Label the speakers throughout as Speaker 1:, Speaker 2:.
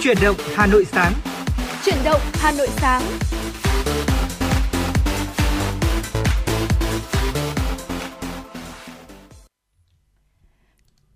Speaker 1: Chuyển động Hà Nội sáng.
Speaker 2: Chuyển động Hà Nội sáng.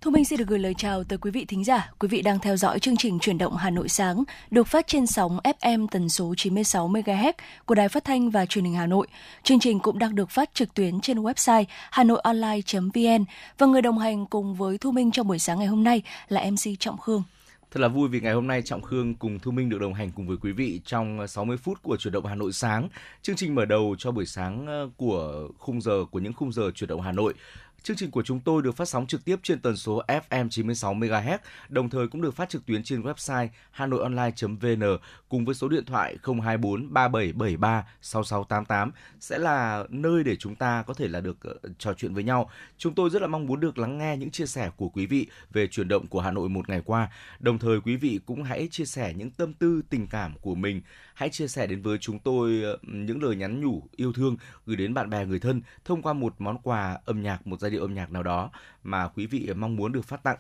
Speaker 2: Thu Minh xin được gửi lời chào tới quý vị thính giả. Quý vị đang theo dõi chương trình Chuyển động Hà Nội sáng, được phát trên sóng FM tần số 96 MHz của Đài Phát thanh và Truyền hình Hà Nội. Chương trình cũng đang được phát trực tuyến trên website hanoionline.vn và người đồng hành cùng với Thu Minh trong buổi sáng ngày hôm nay là MC Trọng Khương.
Speaker 3: Thật là vui vì ngày hôm nay Trọng Khương cùng Thu Minh được đồng hành cùng với quý vị trong 60 phút của chuyển động Hà Nội sáng. Chương trình mở đầu cho buổi sáng ờ, của khung giờ, của những khung giờ chuyển động Hà Nội Chương trình của chúng tôi được phát sóng trực tiếp trên tần số FM 96 MHz, đồng thời cũng được phát trực tuyến trên website hanoionline.vn cùng với số điện thoại 024 3773 6688 sẽ là nơi để chúng ta có thể là được ờ, trò chuyện với nhau. Chúng tôi rất là mong muốn được lắng nghe những chia sẻ của quý vị về chuyển động của Hà Nội một ngày qua. Đồng thời quý vị cũng hãy chia sẻ những tâm tư tình cảm của mình hãy chia sẻ đến với chúng tôi ờ, những lời nhắn nhủ yêu thương gửi đến bạn bè người thân thông qua một món quà âm nhạc, một giai điệu âm nhạc nào đó mà quý vị mong muốn được phát tặng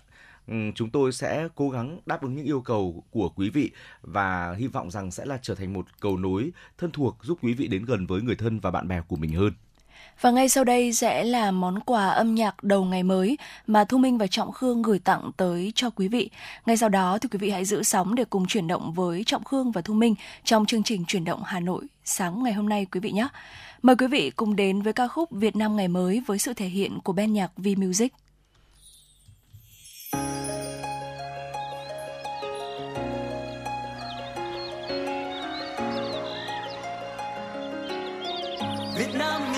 Speaker 3: ừ, chúng tôi sẽ cố gắng đáp ứng những yêu cầu của quý vị và hy vọng rằng sẽ là trở thành một cầu nối thân thuộc giúp quý vị đến gần với người thân và bạn bè của mình hơn.
Speaker 2: Và ngay sau đây sẽ là món quà âm nhạc đầu ngày mới mà Thu Minh và Trọng Khương gửi tặng tới cho quý vị. Ngay sau đó thì quý vị hãy giữ sóng để cùng chuyển động với Trọng Khương và Thu Minh trong chương trình chuyển động Hà Nội sáng ngày hôm nay, quý vị nhé. Mời quý vị cùng đến với ca khúc Việt Nam ngày mới với sự thể hiện của ban nhạc V Music.
Speaker 1: Việt Nam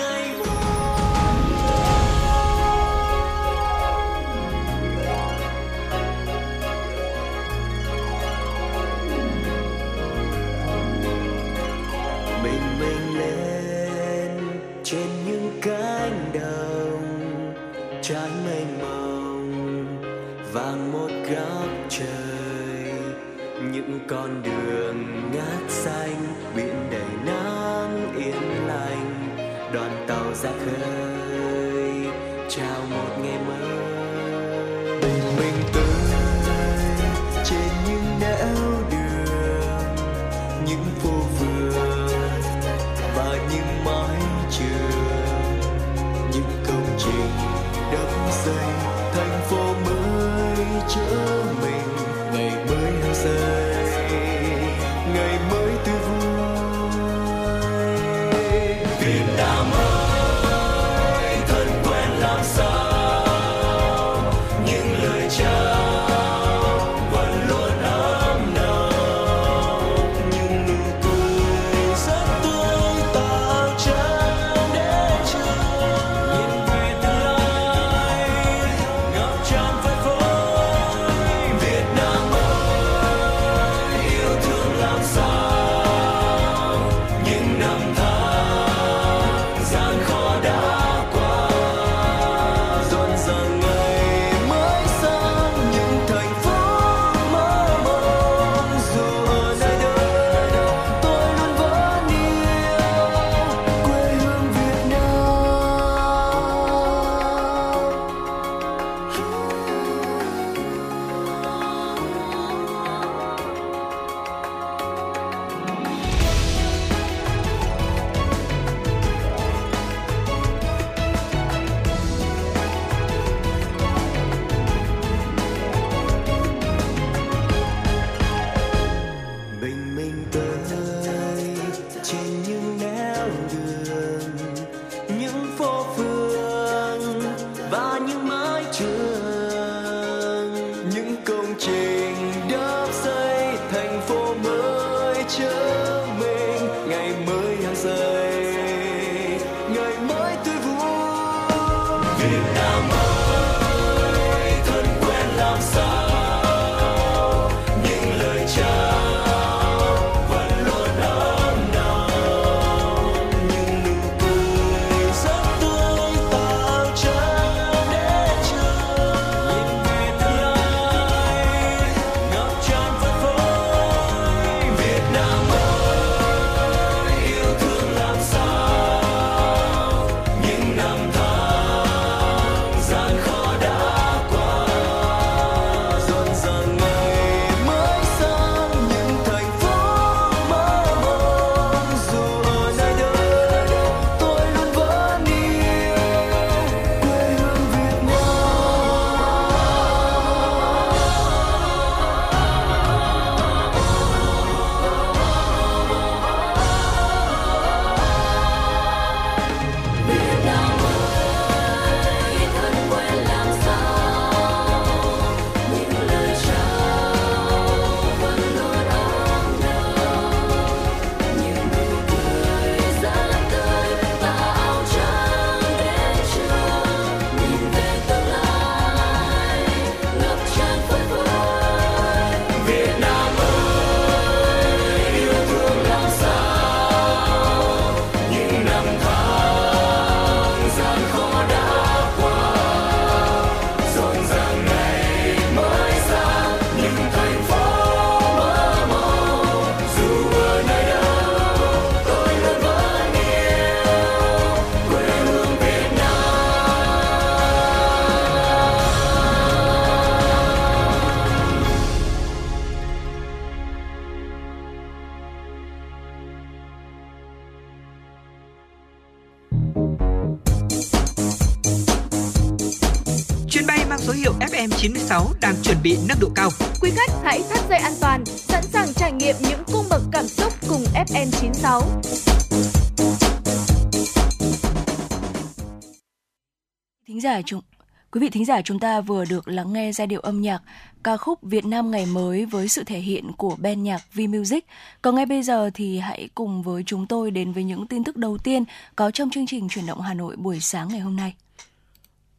Speaker 4: Quý
Speaker 5: vị thính giả chúng ta vừa được lắng nghe giai điệu âm nhạc ca khúc Việt Nam ngày mới với sự thể hiện của ban nhạc V Music. Còn ngay bây giờ thì hãy cùng với chúng tôi đến với những tin tức đầu tiên có trong chương trình chuyển động Hà Nội buổi sáng ngày hôm nay.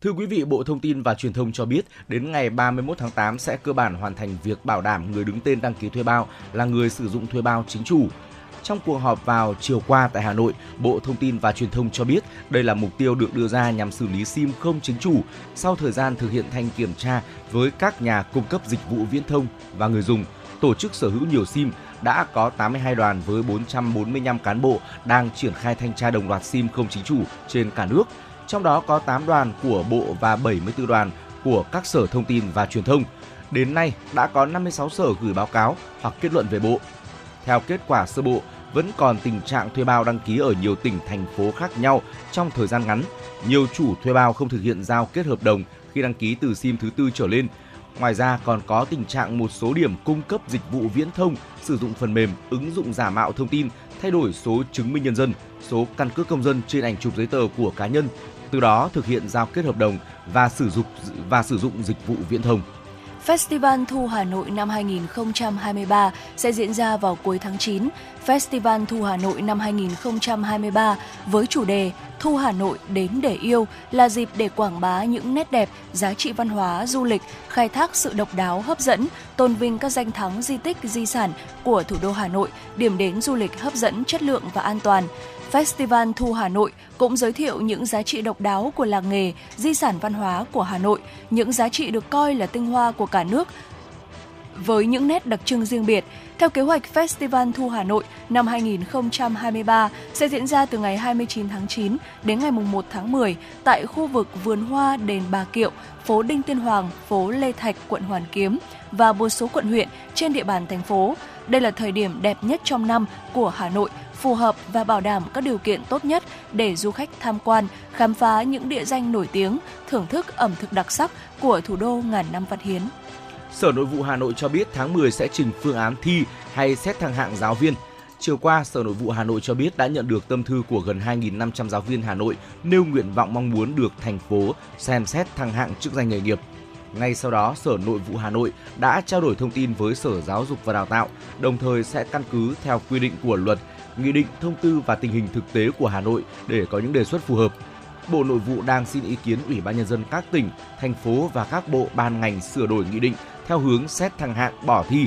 Speaker 3: Thưa quý vị, Bộ Thông tin và Truyền thông cho biết đến ngày 31 tháng 8 sẽ cơ bản hoàn thành việc bảo đảm người đứng tên đăng ký thuê bao là người sử dụng thuê bao chính chủ. Trong cuộc họp vào chiều qua tại Hà Nội, Bộ Thông tin và Truyền thông cho biết đây là mục tiêu được đưa ra nhằm xử lý SIM không chính chủ sau thời gian thực hiện thanh kiểm tra với các nhà cung cấp dịch vụ viễn thông và người dùng. Tổ chức sở hữu nhiều SIM đã có 82 đoàn với 445 cán bộ đang triển khai thanh tra đồng loạt SIM không chính chủ trên cả nước. Trong đó có 8 đoàn của Bộ và 74 đoàn của các sở thông tin và truyền thông. Đến nay đã có 56 sở gửi báo cáo hoặc kết luận về Bộ. Theo kết quả sơ bộ, vẫn còn tình trạng thuê bao đăng ký ở nhiều tỉnh thành phố khác nhau trong thời gian ngắn. Nhiều chủ thuê bao không thực hiện giao kết hợp đồng khi đăng ký từ SIM thứ tư trở lên. Ngoài ra còn có tình trạng một số điểm cung cấp dịch vụ viễn thông sử dụng phần mềm ứng dụng giả mạo thông tin, thay đổi số chứng minh nhân dân, số căn cước công dân trên ảnh chụp giấy tờ của cá nhân, từ đó thực hiện giao kết hợp đồng và sử dụng và sử dụng dịch vụ viễn thông.
Speaker 5: Festival Thu Hà Nội năm 2023 sẽ diễn ra vào cuối tháng 9. Festival Thu Hà Nội năm 2023 với chủ đề Thu Hà Nội đến để yêu là dịp để quảng bá những nét đẹp, giá trị văn hóa, du lịch, khai thác sự độc đáo hấp dẫn, tôn vinh các danh thắng di tích, di sản của thủ đô Hà Nội, điểm đến du lịch hấp dẫn, chất lượng và an toàn. Festival Thu Hà Nội cũng giới thiệu những giá trị độc đáo của làng nghề, di sản văn hóa của Hà Nội, những giá trị được coi là tinh hoa của cả nước với những nét đặc trưng riêng biệt. Theo kế hoạch, Festival Thu Hà Nội năm 2023 sẽ diễn ra từ ngày 29 tháng 9 đến ngày 1 tháng 10 tại khu vực Vườn Hoa Đền Bà Kiệu, phố Đinh Tiên Hoàng, phố Lê Thạch, quận Hoàn Kiếm và một số quận huyện trên địa bàn thành phố. Đây là thời điểm đẹp nhất trong năm của Hà Nội phù hợp và bảo đảm các điều kiện tốt nhất để du khách tham quan, khám phá những địa danh nổi tiếng, thưởng thức ẩm thực đặc sắc của thủ đô ngàn năm văn hiến.
Speaker 3: Sở Nội vụ Hà Nội cho biết tháng 10 sẽ trình phương án thi hay xét thăng hạng giáo viên. Chiều qua, Sở Nội vụ Hà Nội cho biết đã nhận được tâm thư của gần 2.500 giáo viên Hà Nội nêu nguyện vọng mong muốn được thành phố xem xét thăng hạng chức danh nghề nghiệp. Ngay sau đó, Sở Nội vụ Hà Nội đã trao đổi thông tin với Sở Giáo dục và Đào tạo, đồng thời sẽ căn cứ theo quy định của luật nghị định, thông tư và tình hình thực tế của Hà Nội để có những đề xuất phù hợp. Bộ Nội vụ đang xin ý kiến Ủy ban nhân dân các tỉnh, thành phố và các bộ ban ngành sửa đổi nghị định theo hướng xét thăng hạng bỏ thi.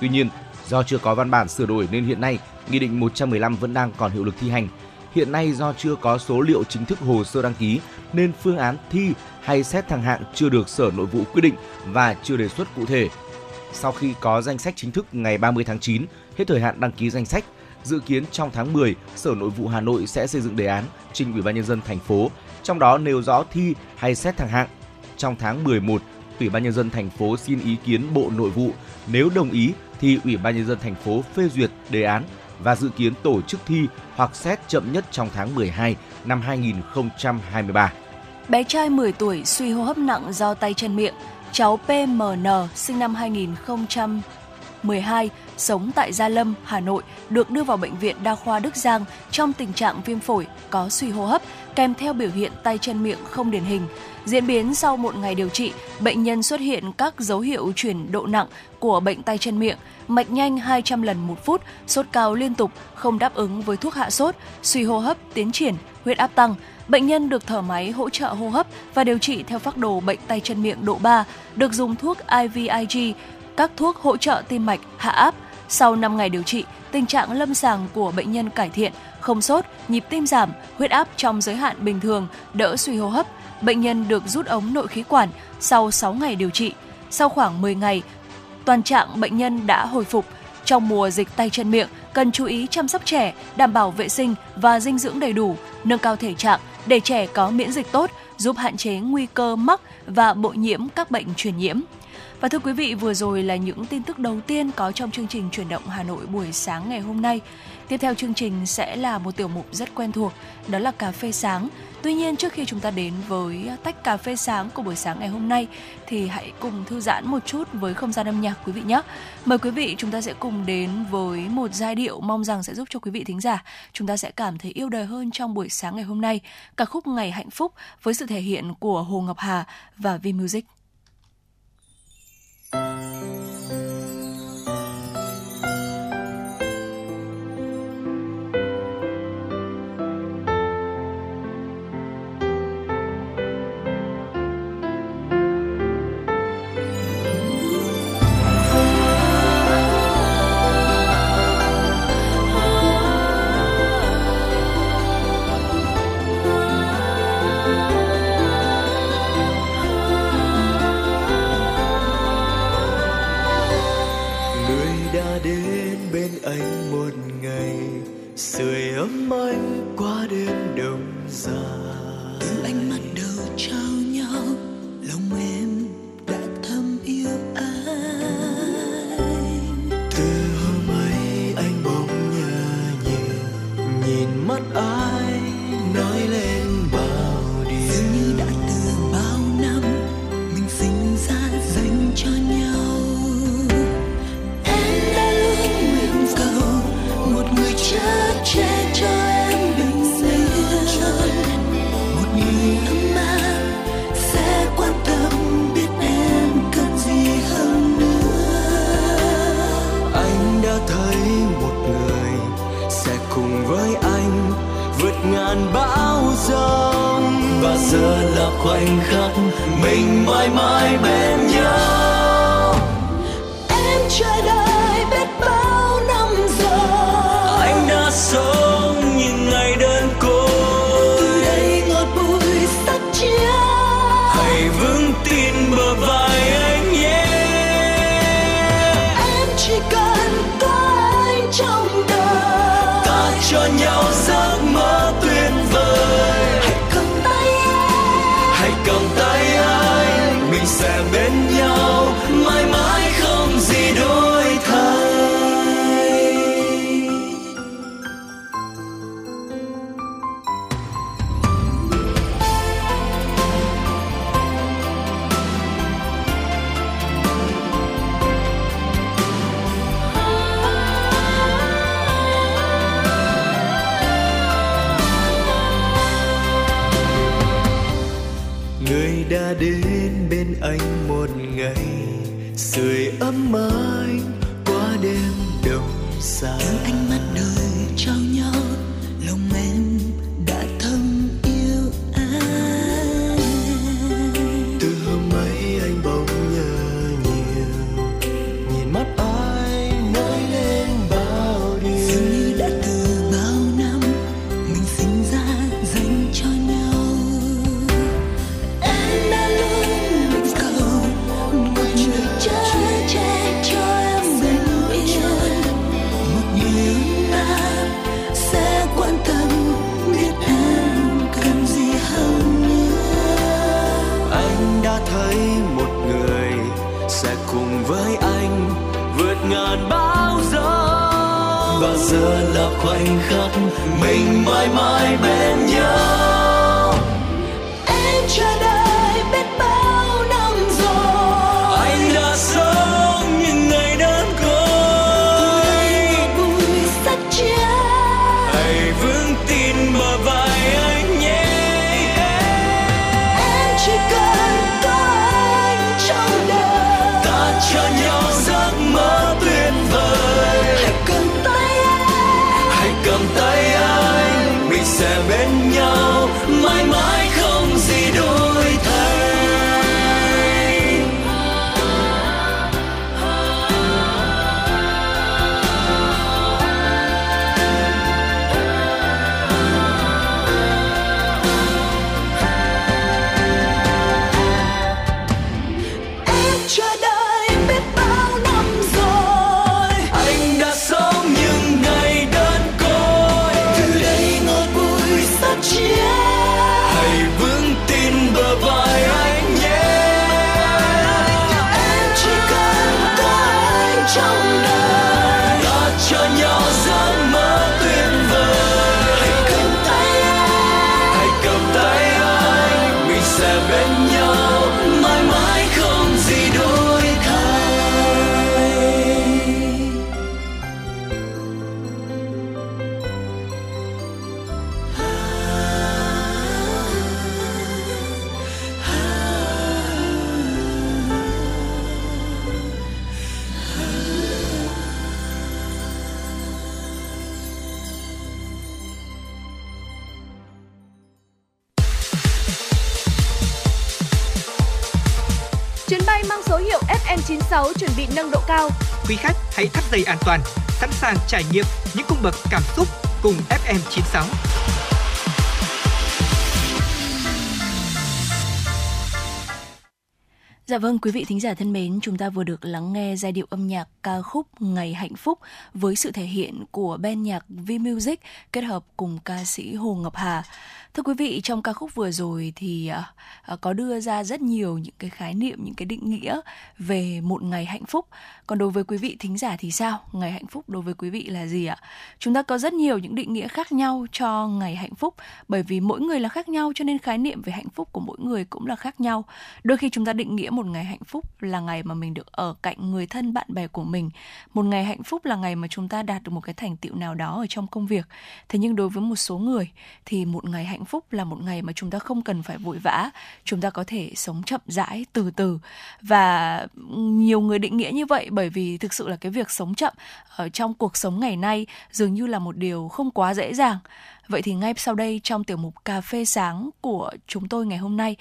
Speaker 3: Tuy nhiên, do chưa có văn bản sửa đổi nên hiện nay Nghị định 115 vẫn đang còn hiệu lực thi hành. Hiện nay do chưa có số liệu chính thức hồ sơ đăng ký nên phương án thi hay xét thăng hạng chưa được Sở Nội vụ quyết định và chưa đề xuất cụ thể. Sau khi có danh sách chính thức ngày 30 tháng 9, hết thời hạn đăng ký danh sách, Dự kiến trong tháng 10, Sở Nội vụ Hà Nội sẽ xây dựng đề án trình Ủy ban nhân dân thành phố, trong đó nêu rõ thi hay xét thăng hạng. Trong tháng 11, Ủy ban nhân dân thành phố xin ý kiến Bộ Nội vụ, nếu đồng ý thì Ủy ban nhân dân thành phố phê duyệt đề án và dự kiến tổ chức thi hoặc xét chậm nhất trong tháng 12 năm 2023.
Speaker 5: Bé trai 10 tuổi suy hô hấp nặng do tay chân miệng, cháu PMN sinh năm 2000 12, sống tại Gia Lâm, Hà Nội được đưa vào bệnh viện đa khoa Đức Giang trong tình trạng viêm phổi, có suy hô hấp, kèm theo biểu hiện tay chân miệng không điển hình. Diễn biến sau một ngày điều trị, bệnh nhân xuất hiện các dấu hiệu chuyển độ nặng của bệnh tay chân miệng, mạch nhanh 200 lần một phút, sốt cao liên tục, không đáp ứng với thuốc hạ sốt, suy hô hấp tiến triển, huyết áp tăng. Bệnh nhân được thở máy hỗ trợ hô hấp và điều trị theo phác đồ bệnh tay chân miệng độ 3, được dùng thuốc IVIG, các thuốc hỗ trợ tim mạch, hạ áp, sau 5 ngày điều trị, tình trạng lâm sàng của bệnh nhân cải thiện, không sốt, nhịp tim giảm, huyết áp trong giới hạn bình thường, đỡ suy hô hấp. Bệnh nhân được rút ống nội khí quản sau 6 ngày điều trị. Sau khoảng 10 ngày, toàn trạng bệnh nhân đã hồi phục. Trong mùa dịch tay chân miệng, cần chú ý chăm sóc trẻ, đảm bảo vệ sinh và dinh dưỡng đầy đủ, nâng cao thể trạng để trẻ có miễn dịch tốt, giúp hạn chế nguy cơ mắc và bội nhiễm các bệnh truyền nhiễm.
Speaker 6: Và thưa quý vị, vừa rồi là những tin tức đầu tiên có trong chương trình chuyển động Hà Nội buổi sáng ngày hôm nay. Tiếp theo chương trình sẽ là một tiểu mục rất quen thuộc, đó là cà phê sáng. Tuy nhiên, trước khi chúng ta đến với tách cà phê sáng của buổi sáng ngày hôm nay, thì hãy cùng thư giãn một chút với không gian âm nhạc, quý vị nhé. Mời quý vị, chúng ta sẽ cùng đến với một giai điệu mong rằng sẽ giúp cho quý vị thính giả, chúng ta sẽ cảm thấy yêu đời hơn trong buổi sáng ngày hôm nay. Ca khúc Ngày hạnh phúc với sự thể hiện của Hồ Ngọc Hà và V Music.
Speaker 2: sưởi ấm anh qua đêm đông dài.
Speaker 6: Ánh mắt đầu trao nhau lòng em
Speaker 2: anh vượt ngàn bão giông. Và giờ là khoảnh khắc mình mãi mãi bên nhau. Sẽ cùng với anh vượt ngàn bao giông và giờ là khoảnh khắc mình mãi mãi bên nhau.
Speaker 4: Bay mang số hiệu FM96 chuẩn bị nâng độ cao.
Speaker 1: Quý khách hãy thắt dây an toàn, sẵn sàng trải nghiệm những cung bậc cảm xúc cùng FM96.
Speaker 5: Dạ vâng, quý vị thính giả thân mến, chúng ta vừa được lắng nghe giai điệu âm nhạc ca khúc Ngày Hạnh Phúc với sự thể hiện của ban nhạc V-Music kết hợp cùng ca sĩ Hồ Ngọc Hà. Thưa quý vị, trong ca khúc vừa rồi thì uh, có đưa ra rất nhiều những cái khái niệm, những cái định nghĩa về một ngày hạnh phúc. Còn đối với quý vị thính giả thì sao? Ngày hạnh phúc đối với quý vị là gì ạ? Chúng ta có rất nhiều những định nghĩa khác nhau cho ngày hạnh phúc bởi vì mỗi người là khác nhau cho nên khái niệm về hạnh phúc của mỗi người cũng là khác nhau. Đôi khi chúng ta định nghĩa một ngày hạnh phúc là ngày mà mình được ở cạnh người thân bạn bè của mình. Một ngày hạnh phúc là ngày mà chúng ta đạt được một cái thành tựu nào đó ở trong công việc. Thế nhưng đối với một số người thì một ngày hạnh phúc là một ngày mà chúng ta không cần phải vội vã. Chúng ta có thể sống chậm rãi từ từ. Và nhiều người định nghĩa như vậy bởi vì thực sự là cái việc sống chậm ở trong cuộc sống ngày nay dường như là một điều không quá dễ dàng. Vậy thì ngay sau đây trong tiểu mục cà phê sáng của chúng tôi ngày hôm nay,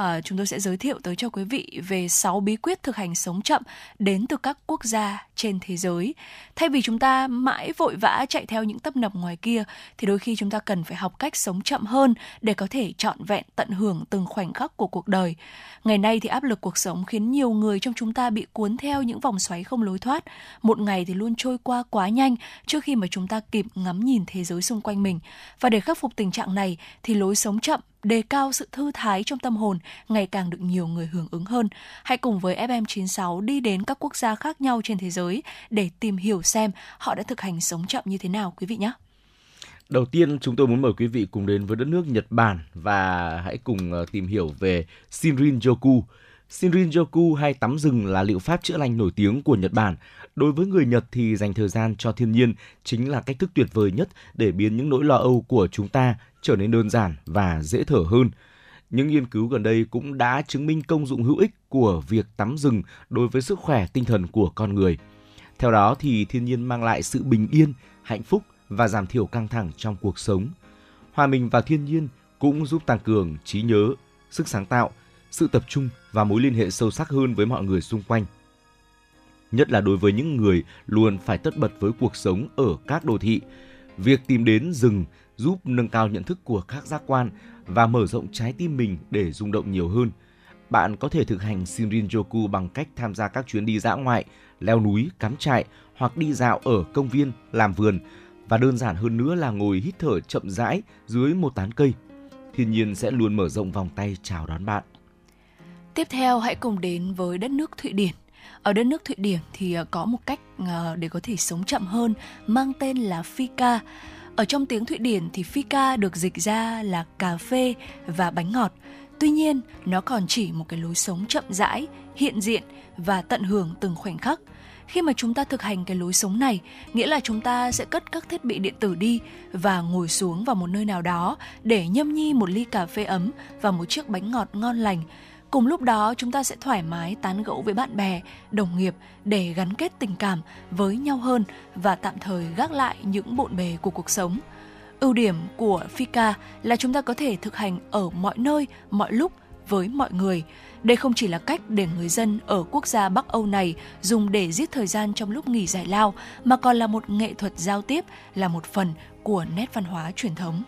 Speaker 5: uh, chúng tôi sẽ giới thiệu tới cho quý vị về 6 bí quyết thực hành sống chậm đến từ các quốc gia trên thế giới. Thay vì chúng ta mãi vội vã chạy theo những tấp nập ngoài kia thì đôi khi chúng ta cần phải học cách sống chậm hơn để có thể trọn vẹn tận hưởng từng khoảnh khắc của cuộc đời. Ngày nay thì áp lực cuộc sống khiến nhiều người trong chúng ta bị cuốn theo những vòng xoáy không lối thoát. Một ngày thì luôn trôi qua quá nhanh trước khi mà chúng ta kịp ngắm nhìn thế giới xung quanh mình. Và để khắc phục tình trạng này thì lối sống chậm đề cao sự thư thái trong tâm hồn, ngày càng được nhiều người hưởng ứng hơn. Hãy cùng với FM96 đi đến các quốc gia khác nhau trên thế giới để tìm hiểu xem họ đã thực hành sống chậm như thế nào, quý vị nhé.
Speaker 3: Đầu tiên, chúng tôi muốn mời quý vị cùng đến với đất nước Nhật Bản và hãy cùng ờ, tìm hiểu về Shinrin-yoku. Shinrin-yoku hay tắm rừng là liệu pháp chữa lành nổi tiếng của Nhật Bản. Đối với người Nhật thì dành thời gian cho thiên nhiên chính là cách thức tuyệt vời nhất để biến những nỗi lo âu của chúng ta trở nên đơn giản và dễ thở hơn. Những nghiên cứu gần đây cũng đã chứng minh công dụng hữu ích của việc tắm rừng đối với sức khỏe tinh thần của con người. Theo đó thì thiên nhiên mang lại sự bình yên, hạnh phúc và giảm thiểu căng thẳng trong cuộc sống. Hòa mình vào thiên nhiên cũng giúp tăng cường trí nhớ, sức sáng tạo, sự tập trung và mối liên hệ sâu sắc hơn với mọi người xung quanh. Nhất là đối với những người luôn phải tất bật với cuộc sống ở các đô thị, việc tìm đến rừng giúp nâng cao nhận thức của các giác quan và mở rộng trái tim mình để rung động nhiều hơn. Bạn có thể thực hành Shinrin-yoku bằng cách tham gia các chuyến đi dã ngoại, leo núi, cắm trại hoặc đi dạo ở công viên, làm vườn và đơn giản hơn nữa là ngồi hít thở chậm rãi dưới một tán cây. Thiên nhiên sẽ luôn mở rộng vòng tay chào đón bạn.
Speaker 5: Tiếp theo hãy cùng đến với đất nước Thụy Điển. Ở đất nước Thụy Điển thì ờ, có một cách ờ, để có thể sống chậm hơn mang tên là Fika. Ở trong tiếng Thụy Điển thì Fika được dịch ra là cà phê và bánh ngọt. Tuy nhiên, nó còn chỉ một cái lối sống chậm rãi, hiện diện và tận hưởng từng khoảnh khắc. Khi mà chúng ta thực hành cái lối sống này, nghĩa là chúng ta sẽ cất các thiết bị điện tử đi và ngồi xuống vào một nơi nào đó để nhâm nhi một ly cà phê ấm và một chiếc bánh ngọt ngon lành Cùng lúc đó chúng ta sẽ thoải mái tán gẫu với bạn bè, đồng nghiệp để gắn kết tình cảm với nhau hơn và tạm thời gác lại những bộn bề của cuộc sống. Ưu điểm của Fika là chúng ta có thể thực hành ở mọi nơi, mọi lúc với mọi người. Đây không chỉ là cách để người dân ở quốc gia Bắc Âu này dùng để giết thời gian trong lúc nghỉ giải lao, mà còn là một nghệ thuật giao tiếp, là một phần của nét văn hóa truyền thống.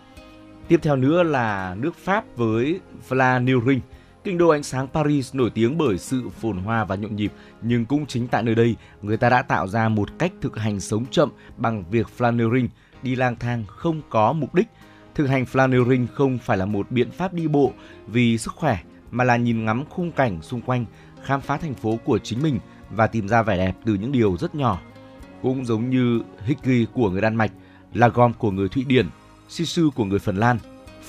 Speaker 3: Tiếp theo nữa là nước Pháp với Flaneuring Kinh đô ánh sáng Paris nổi tiếng bởi sự phồn hoa và nhộn nhịp, nhưng cũng chính tại nơi đây, người ta đã tạo ra một cách thực hành sống chậm bằng việc flaneuring, đi lang thang không có mục đích. Thực hành flaneuring không phải là một biện pháp đi bộ vì sức khỏe, mà là nhìn ngắm khung cảnh xung quanh, khám phá thành phố của chính mình và tìm ra vẻ đẹp từ những điều rất nhỏ. Cũng giống như Hikki của người Đan Mạch, Lagom của người Thụy Điển, Sisu của người Phần Lan,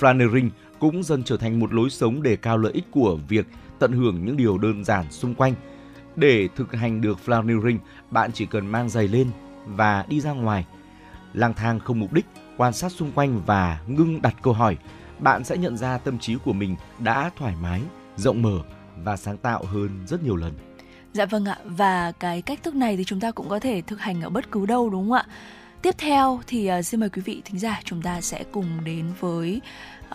Speaker 3: flaneuring cũng dần trở thành một lối sống đề cao lợi ích của việc tận hưởng những điều đơn giản xung quanh. Để thực hành được flaneuring, bạn chỉ cần mang giày lên và đi ra ngoài. Lang thang không mục đích, quan sát xung quanh và ngưng đặt câu hỏi, bạn sẽ nhận ra tâm trí của mình đã thoải mái, rộng mở và sáng tạo hơn rất nhiều lần.
Speaker 5: Dạ vâng ạ, và cái cách thức này thì chúng ta cũng có thể thực hành ở bất cứ đâu đúng không ạ? Tiếp theo thì à, xin mời quý vị thính giả chúng ta sẽ cùng đến với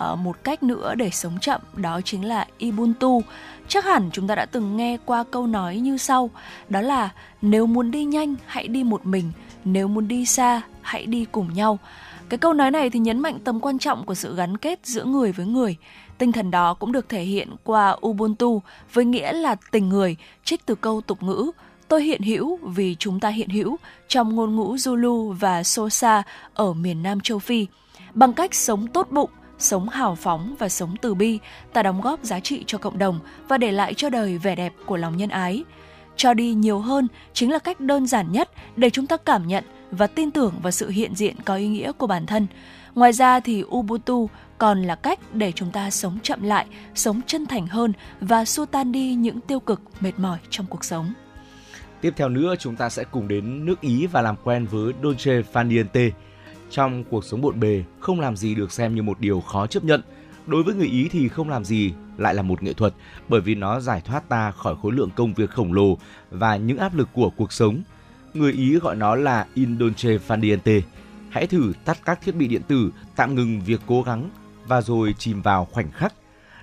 Speaker 5: uh, một cách nữa để sống chậm đó chính là Ubuntu. Chắc hẳn chúng ta đã từng nghe qua câu nói như sau, đó là nếu muốn đi nhanh hãy đi một mình, nếu muốn đi xa hãy đi cùng nhau. Cái câu nói này thì nhấn mạnh tầm quan trọng của sự gắn kết giữa người với người. Tinh thần đó cũng được thể hiện qua Ubuntu với nghĩa là tình người, trích từ câu tục ngữ Tôi hiện hữu vì chúng ta hiện hữu trong ngôn ngữ Zulu và Xhosa ở miền Nam châu Phi. Bằng cách sống tốt bụng, sống hào phóng và sống từ bi, ta đóng góp giá trị cho cộng đồng và để lại cho đời vẻ đẹp của lòng nhân ái. Cho đi nhiều hơn chính là cách đơn giản nhất để chúng ta cảm nhận và tin tưởng vào sự hiện diện có ý nghĩa của bản thân. Ngoài ra thì Ubuntu còn là cách để chúng ta sống chậm lại, sống chân thành hơn và xua tan đi những tiêu cực, mệt mỏi trong cuộc sống.
Speaker 3: Tiếp theo nữa chúng ta sẽ cùng đến nước Ý và làm quen với Dolce Far Niente. Trong cuộc sống bộn bề, không làm gì được xem như một điều khó chấp nhận. Đối với người Ý thì không làm gì lại là một nghệ thuật bởi vì nó giải thoát ta khỏi khối lượng công việc khổng lồ và những áp lực của cuộc sống. Người Ý gọi nó là Indolce. Hãy thử tắt các thiết bị điện tử, tạm ngừng việc cố gắng và rồi chìm vào khoảnh khắc.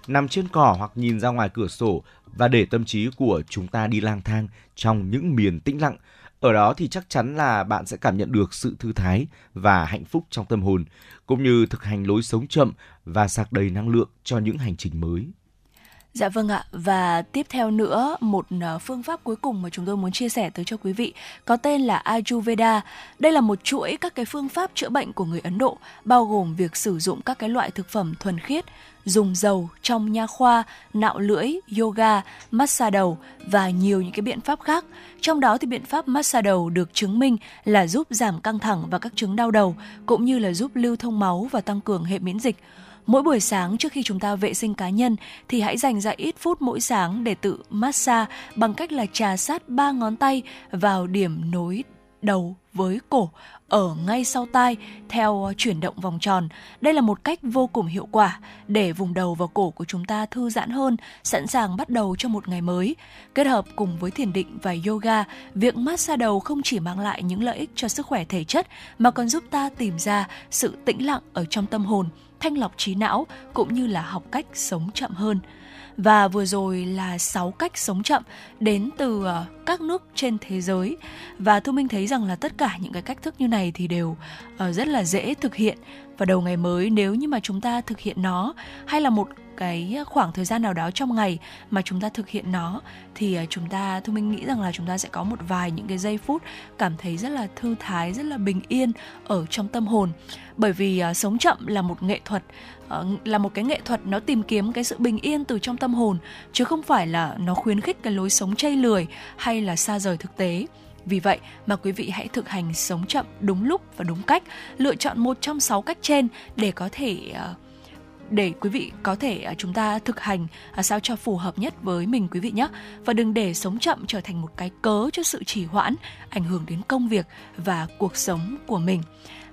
Speaker 3: Nằm trên cỏ hoặc nhìn ra ngoài cửa sổ và để tâm trí của chúng ta đi lang thang trong những miền tĩnh lặng. Ở đó thì chắc chắn là bạn sẽ cảm nhận được sự thư thái và hạnh phúc trong tâm hồn, cũng như thực hành lối sống chậm và sạc đầy năng lượng cho những hành trình mới.
Speaker 5: Dạ vâng ạ, và tiếp theo nữa một ờ, phương pháp cuối cùng mà chúng tôi muốn chia sẻ tới cho quý vị có tên là Ayurveda. Đây là một chuỗi các cái phương pháp chữa bệnh của người Ấn Độ, bao gồm việc sử dụng các cái loại thực phẩm thuần khiết, dùng dầu trong nha khoa, nạo lưỡi, yoga, massage đầu và nhiều những cái biện pháp khác. Trong đó thì biện pháp massage đầu được chứng minh là giúp giảm căng thẳng và các chứng đau đầu, cũng như là giúp lưu thông máu và tăng cường hệ miễn dịch. Mỗi buổi sáng trước khi chúng ta vệ sinh cá nhân thì hãy dành ra ít phút mỗi sáng để tự massage bằng cách là trà sát ba ngón tay vào điểm nối đầu với cổ ở ngay sau tai theo ờ, chuyển động vòng tròn. Đây là một cách vô cùng hiệu quả để vùng đầu và cổ của chúng ta thư giãn hơn, sẵn sàng bắt đầu cho một ngày mới. Kết hợp cùng với thiền định và yoga, việc massage đầu không chỉ mang lại những lợi ích cho sức khỏe thể chất mà còn giúp ta tìm ra sự tĩnh lặng ở trong tâm hồn, thanh lọc trí não cũng như là học cách sống chậm hơn. Và vừa rồi là 6 cách sống chậm đến từ ờ, các nước trên thế giới. Và Thu Minh thấy rằng là tất cả những cái cách thức như này thì đều ờ, rất là dễ thực hiện. Và đầu ngày mới nếu như mà chúng ta thực hiện nó hay là một cái khoảng thời gian nào đó trong ngày mà chúng ta thực hiện nó thì ờ, chúng ta thu minh nghĩ rằng là chúng ta sẽ có một vài những cái giây phút cảm thấy rất là thư thái rất là bình yên ở trong tâm hồn bởi vì uh, sống chậm là một nghệ thuật uh, là một cái nghệ thuật nó tìm kiếm cái sự bình yên từ trong tâm hồn chứ không phải là nó khuyến khích cái lối sống chay lười hay là xa rời thực tế. Vì vậy mà quý vị hãy thực hành sống chậm đúng lúc và đúng cách, lựa chọn một trong sáu cách trên để có thể ờ, để quý vị có thể ờ, chúng ta thực hành ờ, sao cho phù hợp nhất với mình quý vị nhé. Và đừng để sống chậm trở thành một cái cớ cho sự trì hoãn ảnh hưởng đến công việc và cuộc sống của mình.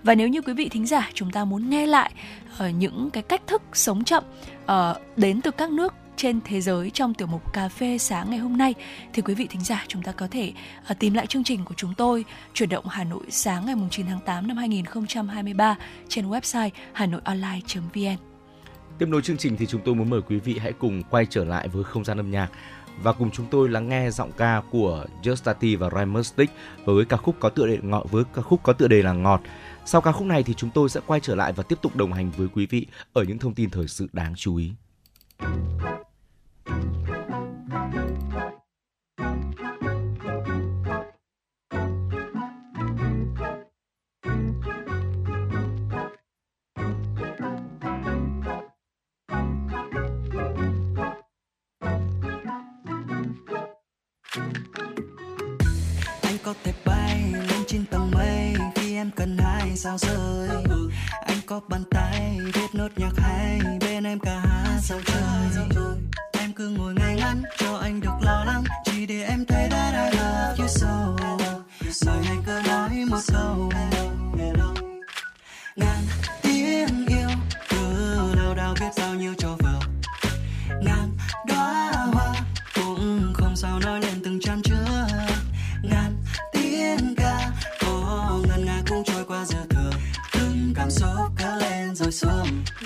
Speaker 5: Và nếu như quý vị thính giả chúng ta muốn nghe lại uh, những cái cách thức sống chậm uh, đến từ các nước trên thế giới trong tiểu mục cà phê sáng ngày hôm nay thì quý vị thính giả chúng ta có thể uh, tìm lại chương trình của chúng tôi chuyển động Hà Nội sáng ngày 9 tháng 8 năm 2023 trên website hanoionline.vn.
Speaker 3: Tiếp nối chương trình thì chúng tôi muốn mời quý vị hãy cùng quay trở lại với không gian âm nhạc và cùng chúng tôi lắng nghe giọng ca của Justati và Ryan Stick với ca khúc có tựa đề ngọt với ca khúc có tựa đề là ngọt sau ca khúc này thì chúng tôi sẽ quay trở lại và tiếp tục đồng hành với quý vị ở những thông tin thời sự đáng chú ý.
Speaker 7: Anh có thể bay lên trên tầng mây em cần hai sao rơi? Anh có bàn tay viết nốt nhạc hay bên em cả hát sao trời? Em cứ ngồi ngay ngắn cho anh được lo lắng, chỉ để em thấy that I love you so. Lời anh cứ nói một câu. So.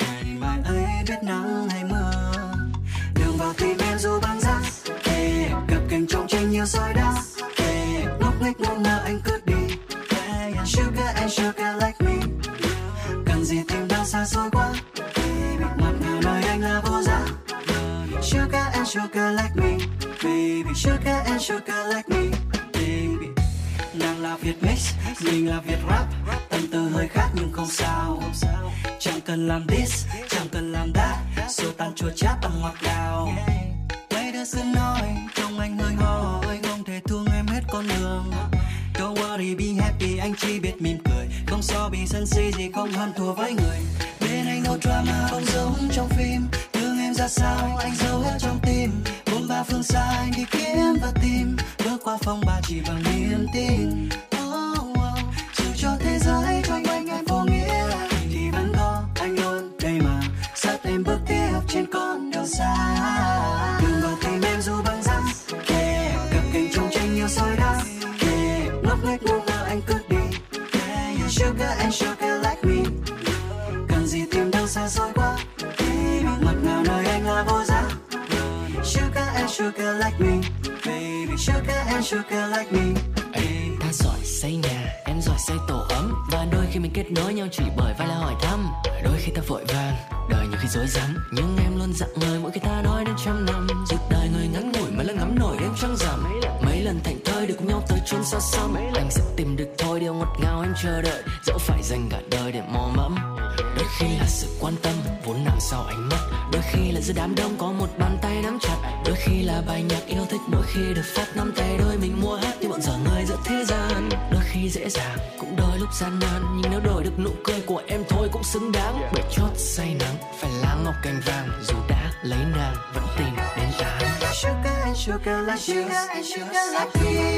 Speaker 7: Mình là việt rap, tâm tư hơi khác nhưng không sao. Chẳng cần làm this, chẳng cần làm that, số tan chua chát tăng ngọt ngào. Mấy đứa xin nói, trong anh hơi hỏi không thể thương em hết con đường. Don't worry, be happy, anh chỉ biết mỉm cười. Không so bị sân si gì, không hơn thua với người. Bên anh no drama, không giống trong phim. Thương em ra sao, anh giấu hết trong tim. Bốn ba phương xa, anh đi kiếm và tìm. Bước qua phòng ba chỉ bằng niềm tin. Sugar like me. Baby, sugar and sugar like me.
Speaker 8: Ta giỏi xây nhà, em giỏi xây tổ ấm. Và đôi khi mình kết nối nhau chỉ bởi vai là hỏi thăm. Đôi khi ta vội vàng, đời nhiều khi dối rắm nhưng em luôn dặn người mỗi khi ta nói đến trăm năm. Dù đời người ngắn ngủi mà lần ngắm nổi đêm trăng rằm. Mấy lần thành thơi được cùng nhau tới chốn xa xăm. Anh sẽ tìm được thôi điều ngọt ngào em chờ đợi. Dẫu phải dành cả đời để mò mẫm đôi khi là sự quan tâm vốn nằm sau ánh mắt. Đôi khi là giữa đám đông có một bàn tay nắm chặt. Đôi khi là bài nhạc yêu thích mỗi khi được phát nắm tay đôi mình mua hát như bọn dở người giữa thế gian. Đôi khi dễ dàng cũng đôi lúc gian nan. Nhưng nếu đổi được nụ cười của em thôi cũng xứng đáng. Bởi chót say nắng phải lá ngọc cành vàng. Dù đã lấy nàng vẫn tìm đến tán
Speaker 7: Sugar and sugar like Sugar and sugar like me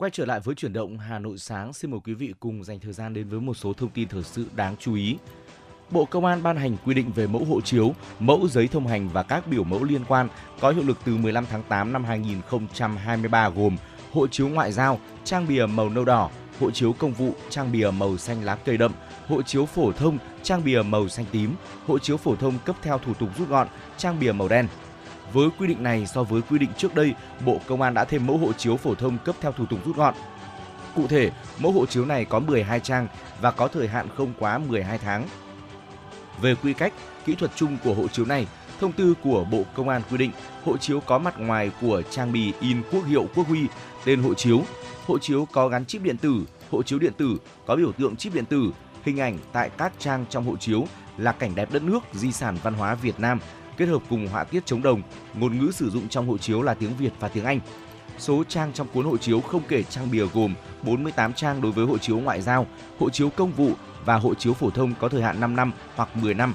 Speaker 3: Quay trở lại với chuyển động Hà Nội sáng, xin mời quý vị cùng dành thời gian đến với một số thông tin thời sự đáng chú ý. Bộ Công an ban hành quy định về mẫu hộ chiếu, mẫu giấy thông hành và các biểu mẫu liên quan có hiệu lực từ 15 tháng 8 năm 2023 gồm hộ chiếu ngoại giao, trang bìa màu nâu đỏ, hộ chiếu công vụ, trang bìa màu xanh lá cây đậm, hộ chiếu phổ thông, trang bìa màu xanh tím, hộ chiếu phổ thông cấp theo thủ tục rút gọn, trang bìa màu đen. Với quy định này so với quy định trước đây, Bộ Công an đã thêm mẫu hộ chiếu phổ thông cấp theo thủ tục rút gọn. Cụ thể, mẫu hộ chiếu này có 12 trang và có thời hạn không quá 12 tháng. Về quy cách, kỹ thuật chung của hộ chiếu này, thông tư của Bộ Công an quy định hộ chiếu có mặt ngoài của trang bì in quốc hiệu quốc huy, tên hộ chiếu, hộ chiếu có gắn chip điện tử, hộ chiếu điện tử có biểu tượng chip điện tử, hình ảnh tại các trang trong hộ chiếu là cảnh đẹp đất nước, di sản văn hóa Việt Nam kết hợp cùng họa tiết chống đồng, ngôn ngữ sử dụng trong hộ chiếu là tiếng Việt và tiếng Anh. Số trang trong cuốn hộ chiếu không kể trang bìa gồm 48 trang đối với hộ chiếu ngoại giao, hộ chiếu công vụ và hộ chiếu phổ thông có thời hạn 5 năm hoặc 10 năm.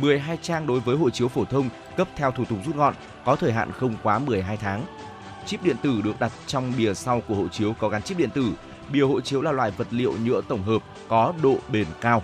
Speaker 3: 12 trang đối với hộ chiếu phổ thông cấp theo thủ tục rút gọn có thời hạn không quá 12 tháng. Chip điện tử được đặt trong bìa sau của hộ chiếu có gắn chip điện tử. Bìa hộ chiếu là loại vật liệu nhựa tổng hợp có độ bền cao.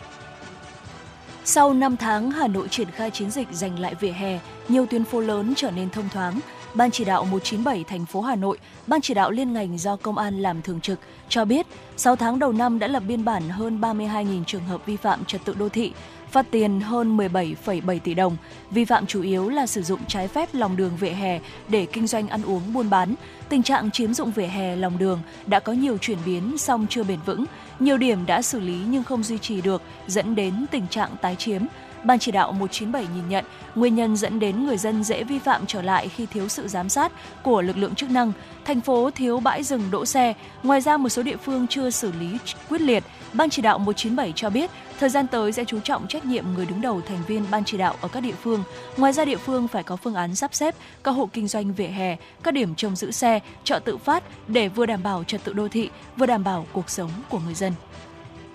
Speaker 5: Sau 5 tháng, Hà Nội triển khai chiến dịch giành lại vỉa hè, nhiều tuyến phố lớn trở nên thông thoáng. Ban chỉ đạo 197 thành phố Hà Nội, Ban chỉ đạo liên ngành do Công an làm thường trực cho biết, 6 tháng đầu năm đã lập biên bản hơn 32.000 trường hợp vi phạm trật tự đô thị, phạt tiền hơn 17,7 tỷ đồng. Vi phạm chủ yếu là sử dụng trái phép lòng đường vỉa hè để kinh doanh ăn uống buôn bán. Tình trạng chiếm dụng vỉa hè lòng đường đã có nhiều chuyển biến song chưa bền vững. Nhiều điểm đã xử lý nhưng không duy trì được, dẫn đến tình trạng tái chiếm. Ban chỉ đạo 197 nhìn nhận nguyên nhân dẫn đến người dân dễ vi phạm trở lại khi thiếu sự giám sát của lực lượng chức năng. Thành phố thiếu bãi rừng đỗ xe. Ngoài ra một số địa phương chưa xử lý quyết liệt. Ban chỉ đạo 197 cho biết thời gian tới sẽ chú trọng trách nhiệm người đứng đầu thành viên ban chỉ đạo ở các địa phương. Ngoài ra địa phương phải có phương án sắp xếp các hộ kinh doanh vỉa hè, các điểm trông giữ xe, chợ tự phát để vừa đảm bảo trật tự đô thị, vừa đảm bảo cuộc sống của người dân.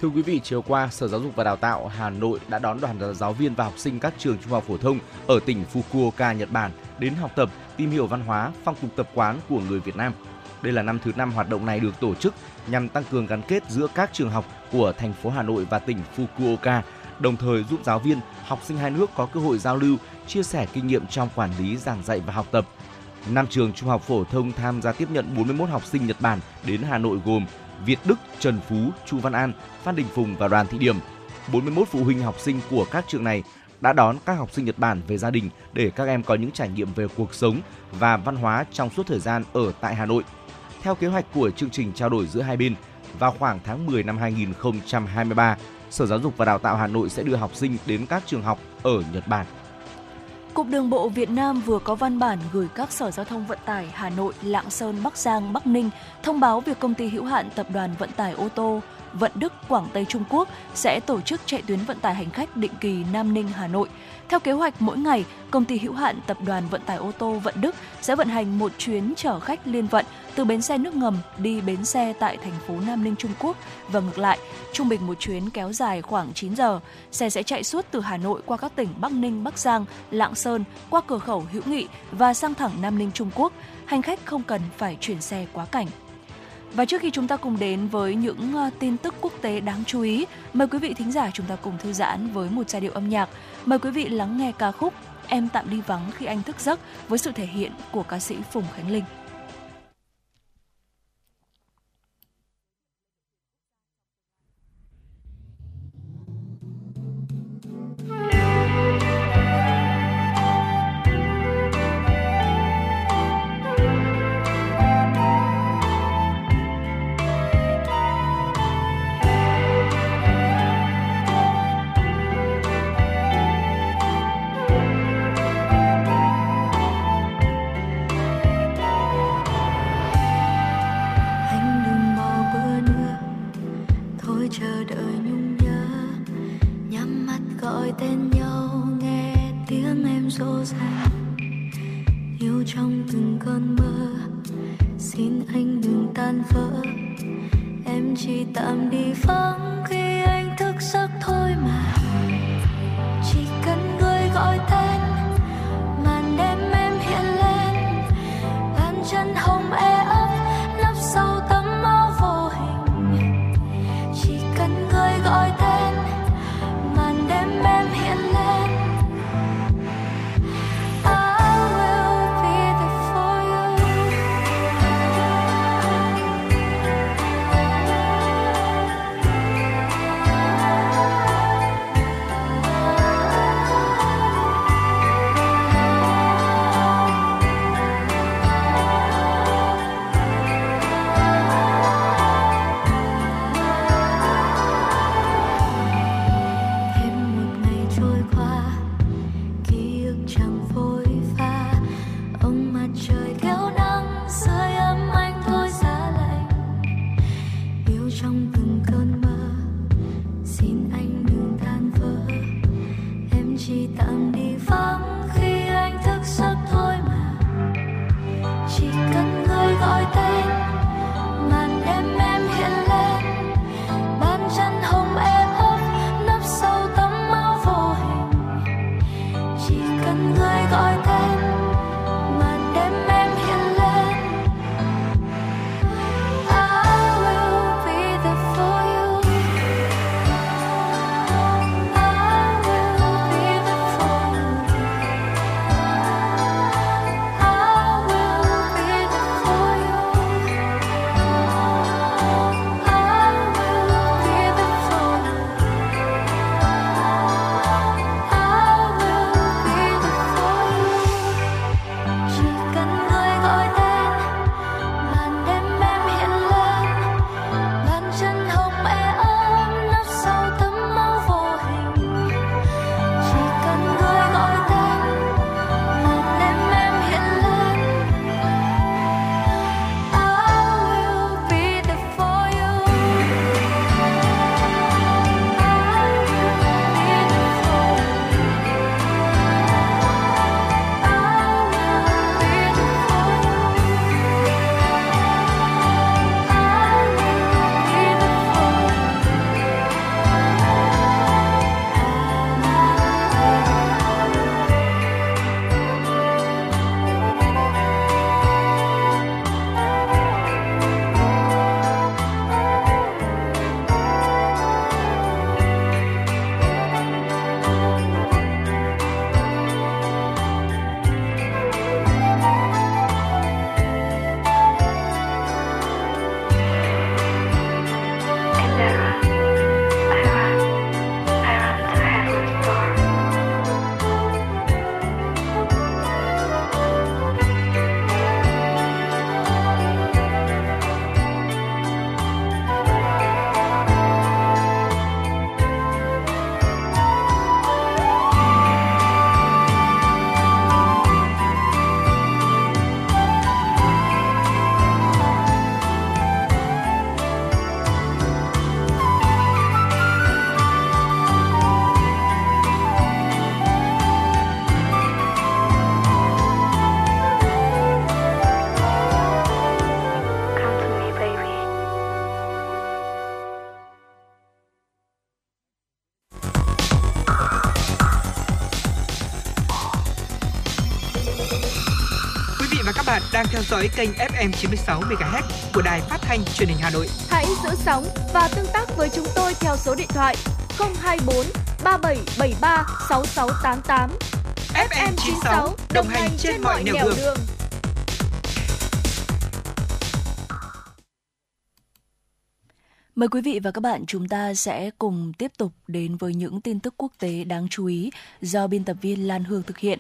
Speaker 3: Thưa quý vị, chiều qua, Sở Giáo dục và Đào tạo Hà Nội đã đón đoàn giáo viên và học sinh các trường trung học phổ thông ở tỉnh Fukuoka, Nhật Bản đến học tập, tìm hiểu văn hóa, phong tục tập quán của người Việt Nam. Đây là năm thứ năm hoạt động này được tổ chức nhằm tăng cường gắn kết giữa các trường học của thành phố Hà Nội và tỉnh Fukuoka, đồng thời giúp giáo viên, học sinh hai nước có cơ hội giao lưu, chia sẻ kinh nghiệm trong quản lý, giảng dạy và học tập. Năm trường trung học phổ thông tham gia tiếp nhận 41 học sinh Nhật Bản đến Hà Nội gồm Việt Đức, Trần Phú, Chu Văn An, Phan Đình Phùng và Đoàn Thị Điểm. 41 phụ huynh học sinh của các trường này đã đón các học sinh Nhật Bản về gia đình để các em có những trải nghiệm về cuộc sống và văn hóa trong suốt thời gian ở tại Hà Nội. Theo kế hoạch của chương trình trao đổi giữa hai bên, vào khoảng tháng 10 năm 2023, Sở Giáo dục và Đào tạo Hà Nội sẽ đưa học sinh đến các trường học ở Nhật Bản.
Speaker 5: Cục Đường bộ Việt Nam vừa có văn bản gửi các Sở Giao thông Vận tải Hà Nội, Lạng Sơn, Bắc Giang, Bắc Ninh thông báo việc công ty hữu hạn Tập đoàn Vận tải ô tô Vận Đức, Quảng Tây Trung Quốc sẽ tổ chức chạy tuyến vận tải hành khách định kỳ Nam Ninh, Hà Nội. Theo kế hoạch, mỗi ngày, công ty hữu hạn Tập đoàn Vận tải ô tô Vận Đức sẽ vận hành một chuyến chở khách liên vận từ bến xe nước ngầm đi bến xe tại thành phố Nam Ninh, Trung Quốc và ngược lại. Trung bình một chuyến kéo dài khoảng 9 giờ. Xe sẽ chạy suốt từ Hà Nội qua các tỉnh Bắc Ninh, Bắc Giang, Lạng Sơn, qua cửa khẩu Hữu Nghị và sang thẳng Nam Ninh, Trung Quốc. Hành khách không cần phải chuyển xe quá cảnh. Và trước khi chúng ta cùng đến với những ờ, tin tức quốc tế đáng chú ý, mời quý vị thính giả chúng ta cùng thư giãn với một giai điệu âm nhạc. Mời quý vị lắng nghe ca khúc Em tạm đi vắng khi anh thức giấc với sự thể hiện của ca sĩ Phùng Khánh Linh.
Speaker 1: Theo dõi kênh FM 96 MHz của đài phát thanh truyền hình Hà Nội.
Speaker 4: Hãy giữ sóng và tương tác với chúng tôi theo số điện thoại 024 3773 6688.
Speaker 1: FM 96 đồng hành trên mọi nẻo đường. đường.
Speaker 5: Mời quý vị và các bạn chúng ta sẽ cùng tiếp tục đến với những tin tức quốc tế đáng chú ý do biên tập viên Lan Hương thực hiện.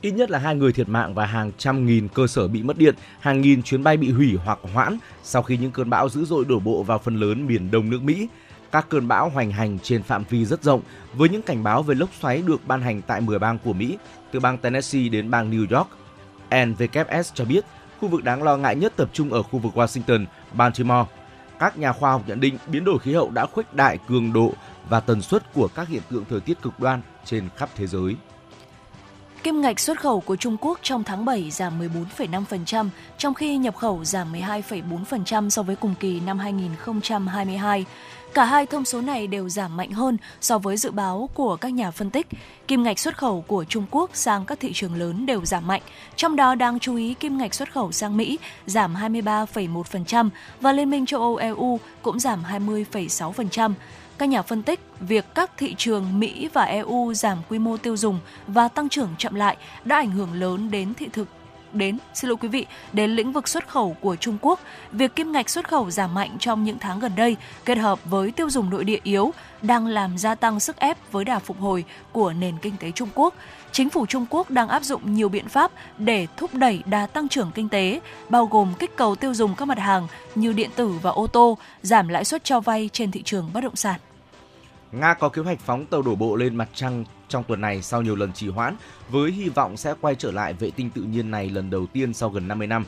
Speaker 3: Ít nhất là hai người thiệt mạng và hàng trăm nghìn cơ sở bị mất điện, hàng nghìn chuyến bay bị hủy hoặc hoãn sau khi những cơn bão dữ dội đổ bộ vào phần lớn miền đông nước Mỹ. Các cơn bão hoành hành trên phạm vi rất rộng, với những cảnh báo về lốc xoáy được ban hành tại 10 bang của Mỹ, từ bang Tennessee đến bang New York. NWS cho biết, khu vực đáng lo ngại nhất tập trung ở khu vực Washington, Baltimore. Các nhà khoa học nhận định biến đổi khí hậu đã khuếch đại cường độ và tần suất của các hiện tượng thời tiết cực đoan trên khắp thế giới.
Speaker 5: Kim ngạch xuất khẩu của Trung Quốc trong tháng 7 giảm 14,5%, trong khi nhập khẩu giảm 12,4% so với cùng kỳ năm 2022. Cả hai thông số này đều giảm mạnh hơn so với dự báo của các nhà phân tích. Kim ngạch xuất khẩu của Trung Quốc sang các thị trường lớn đều giảm mạnh, trong đó đáng chú ý kim ngạch xuất khẩu sang Mỹ giảm 23,1% và Liên minh châu Âu EU cũng giảm 20,6%. Các nhà phân tích, việc các thị trường Mỹ và EU giảm quy mô tiêu dùng và tăng trưởng chậm lại đã ảnh hưởng lớn đến thị thực đến xin lỗi quý vị đến lĩnh vực xuất khẩu của Trung Quốc. Việc kim ngạch xuất khẩu giảm mạnh trong những tháng gần đây kết hợp với tiêu dùng nội địa yếu đang làm gia tăng sức ép với đà phục hồi của nền kinh tế Trung Quốc. Chính phủ Trung Quốc đang áp dụng nhiều biện pháp để thúc đẩy đà tăng trưởng kinh tế, bao gồm kích cầu tiêu dùng các mặt hàng như điện tử và ô tô, giảm lãi suất cho vay trên thị trường bất động sản.
Speaker 3: Nga có kế hoạch phóng tàu đổ bộ lên mặt trăng trong tuần này sau nhiều lần trì hoãn, với hy vọng sẽ quay trở lại vệ tinh tự nhiên này lần đầu tiên sau gần 50 năm.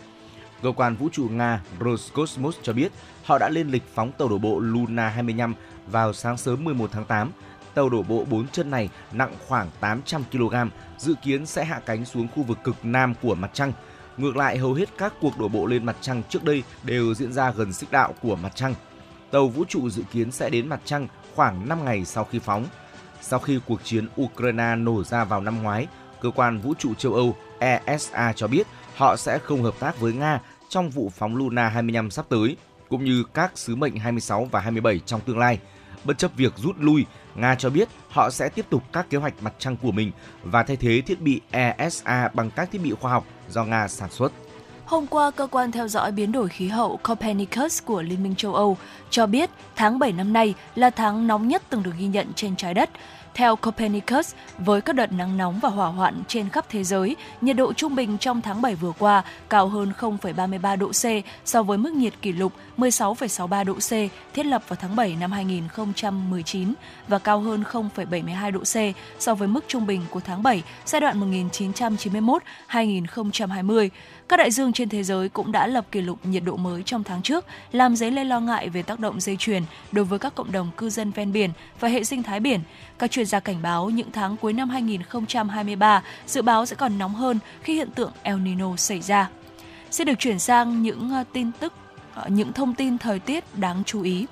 Speaker 3: Cơ quan vũ trụ Nga Roscosmos cho biết họ đã lên lịch phóng tàu đổ bộ Luna 25 vào sáng sớm 11 tháng 8. Tàu đổ bộ 4 chân này nặng khoảng 800 kg, dự kiến sẽ hạ cánh xuống khu vực cực nam của mặt trăng. Ngược lại, hầu hết các cuộc đổ bộ lên mặt trăng trước đây đều diễn ra gần xích đạo của mặt trăng. Tàu vũ trụ dự kiến sẽ đến mặt trăng khoảng 5 ngày sau khi phóng. Sau khi cuộc chiến Ukraine nổ ra vào năm ngoái, cơ quan vũ trụ châu Âu ESA cho biết họ sẽ không hợp tác với Nga trong vụ phóng Luna 25 sắp tới, cũng như các sứ mệnh 26 và 27 trong tương lai. Bất chấp việc rút lui, Nga cho biết họ sẽ tiếp tục các kế hoạch mặt trăng của mình và thay thế thiết bị ESA bằng các thiết bị khoa học do Nga sản xuất.
Speaker 5: Hôm qua, cơ quan theo dõi biến đổi khí hậu Copernicus của Liên minh châu Âu cho biết tháng 7 năm nay là tháng nóng nhất từng được ghi nhận trên trái đất. Theo Copernicus, với các đợt nắng nóng và hỏa hoạn trên khắp thế giới, nhiệt độ trung bình trong tháng 7 vừa qua cao hơn 0,33 độ C so với mức nhiệt kỷ lục 16,63 độ C thiết lập vào tháng 7 năm 2019 và cao hơn 0,72 độ C so với mức trung bình của tháng 7 giai đoạn 1991-2020. Các đại dương trên thế giới cũng đã lập kỷ lục nhiệt độ mới trong tháng trước, làm dấy lên lo ngại về tác động dây chuyền đối với các cộng đồng cư dân ven biển và hệ sinh thái biển. Các chuyên gia cảnh báo những tháng cuối năm 2023 dự báo sẽ còn nóng hơn khi hiện tượng El Nino xảy ra. Sẽ được chuyển sang những ờ, tin tức, ờ, những thông tin thời tiết đáng chú ý.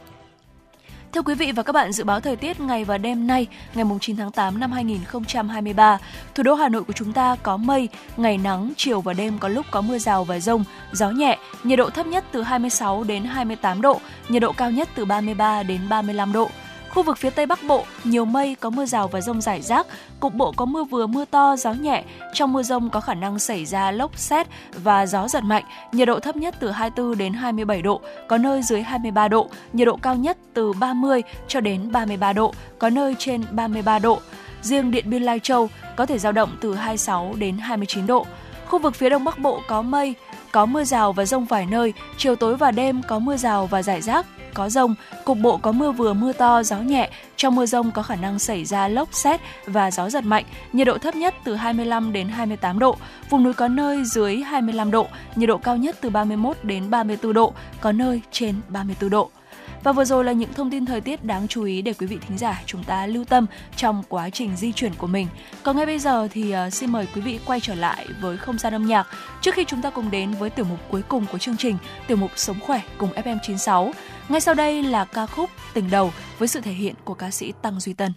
Speaker 5: Thưa quý vị và các bạn, dự báo thời tiết ngày và đêm nay, ngày 9 tháng 8 năm 2023, thủ đô Hà Nội của chúng ta có mây, ngày nắng, chiều và đêm có lúc có mưa rào và rông, gió nhẹ, nhiệt độ thấp nhất từ 26 đến 28 độ, nhiệt độ cao nhất từ 33 đến 35 độ. Khu vực phía Tây Bắc Bộ, nhiều mây, có mưa rào và rông rải rác, cục bộ có mưa vừa mưa to, gió nhẹ. Trong mưa rông có khả năng xảy ra lốc xét và gió giật mạnh, nhiệt độ thấp nhất từ 24 đến 27 độ, có nơi dưới 23 độ, nhiệt độ cao nhất từ 30 cho đến 33 độ, có nơi trên 33 độ. Riêng Điện Biên Lai Châu có thể dao động từ 26 đến 29 độ. Khu vực phía Đông Bắc Bộ có mây, có mưa rào và rông vài nơi, chiều tối và đêm có mưa rào và rải rác, có rông, cục bộ có mưa vừa mưa to, gió nhẹ. Trong mưa rông có khả năng xảy ra lốc xét và gió giật mạnh. Nhiệt độ thấp nhất từ 25 đến 28 độ, vùng núi có nơi dưới 25 độ, nhiệt độ cao nhất từ 31 đến 34 độ, có nơi trên 34 độ. Và vừa rồi là những thông tin thời tiết đáng chú ý để quý vị thính giả chúng ta lưu tâm trong quá trình di chuyển của mình. Còn ngay bây giờ thì ờ, xin mời quý vị quay trở lại với không gian âm nhạc trước khi chúng ta cùng đến với tiểu mục cuối cùng của chương trình, tiểu mục Sống khỏe cùng FM96. Ngay sau đây là ca khúc Tình đầu với sự thể hiện của ca sĩ Tăng Duy Tân.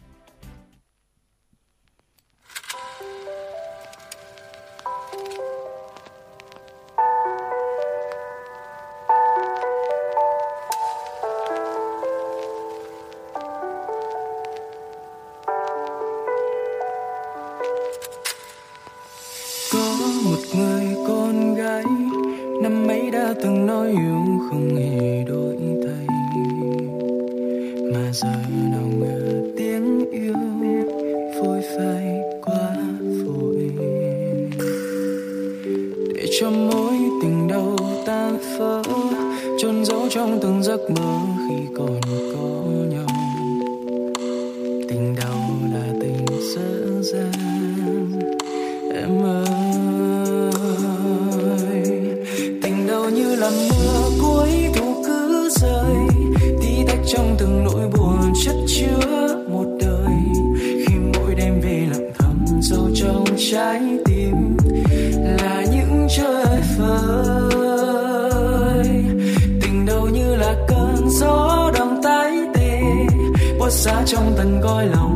Speaker 9: trong tầng coi lòng.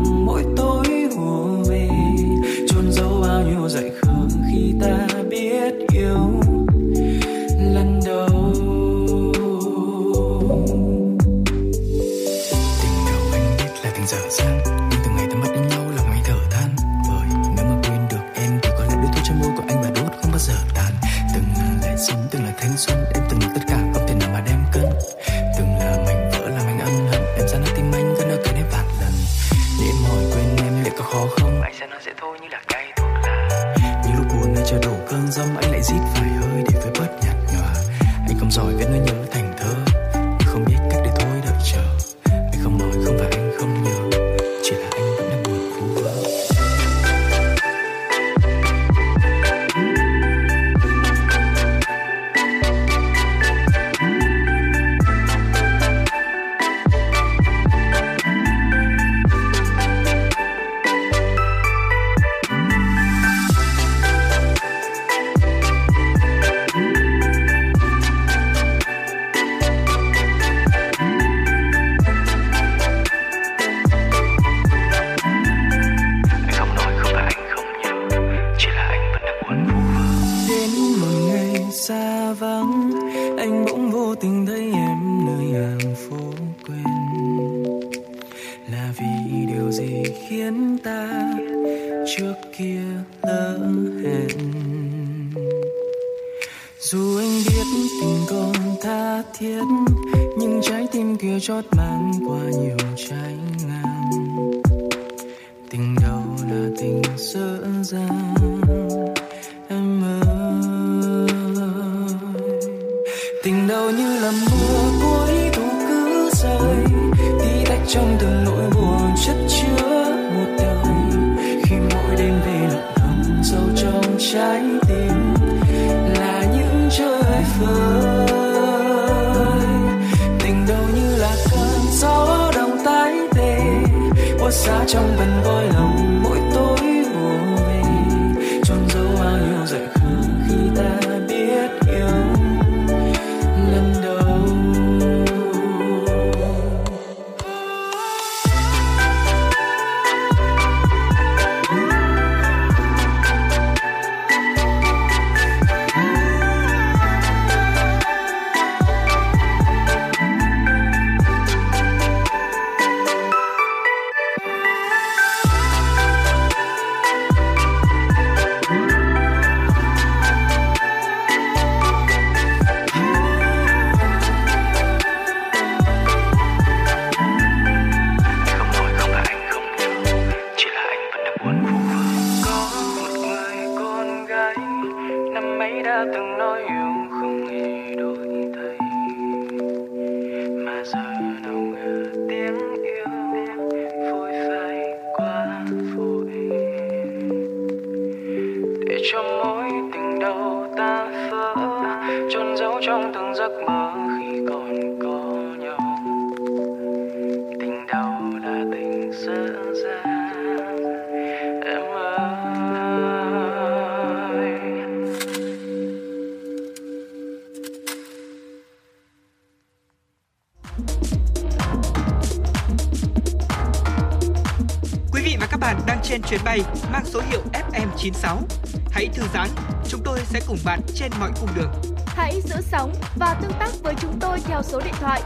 Speaker 1: bạn trên mọi cung đường.
Speaker 4: Hãy giữ sóng và tương tác với chúng tôi theo số điện thoại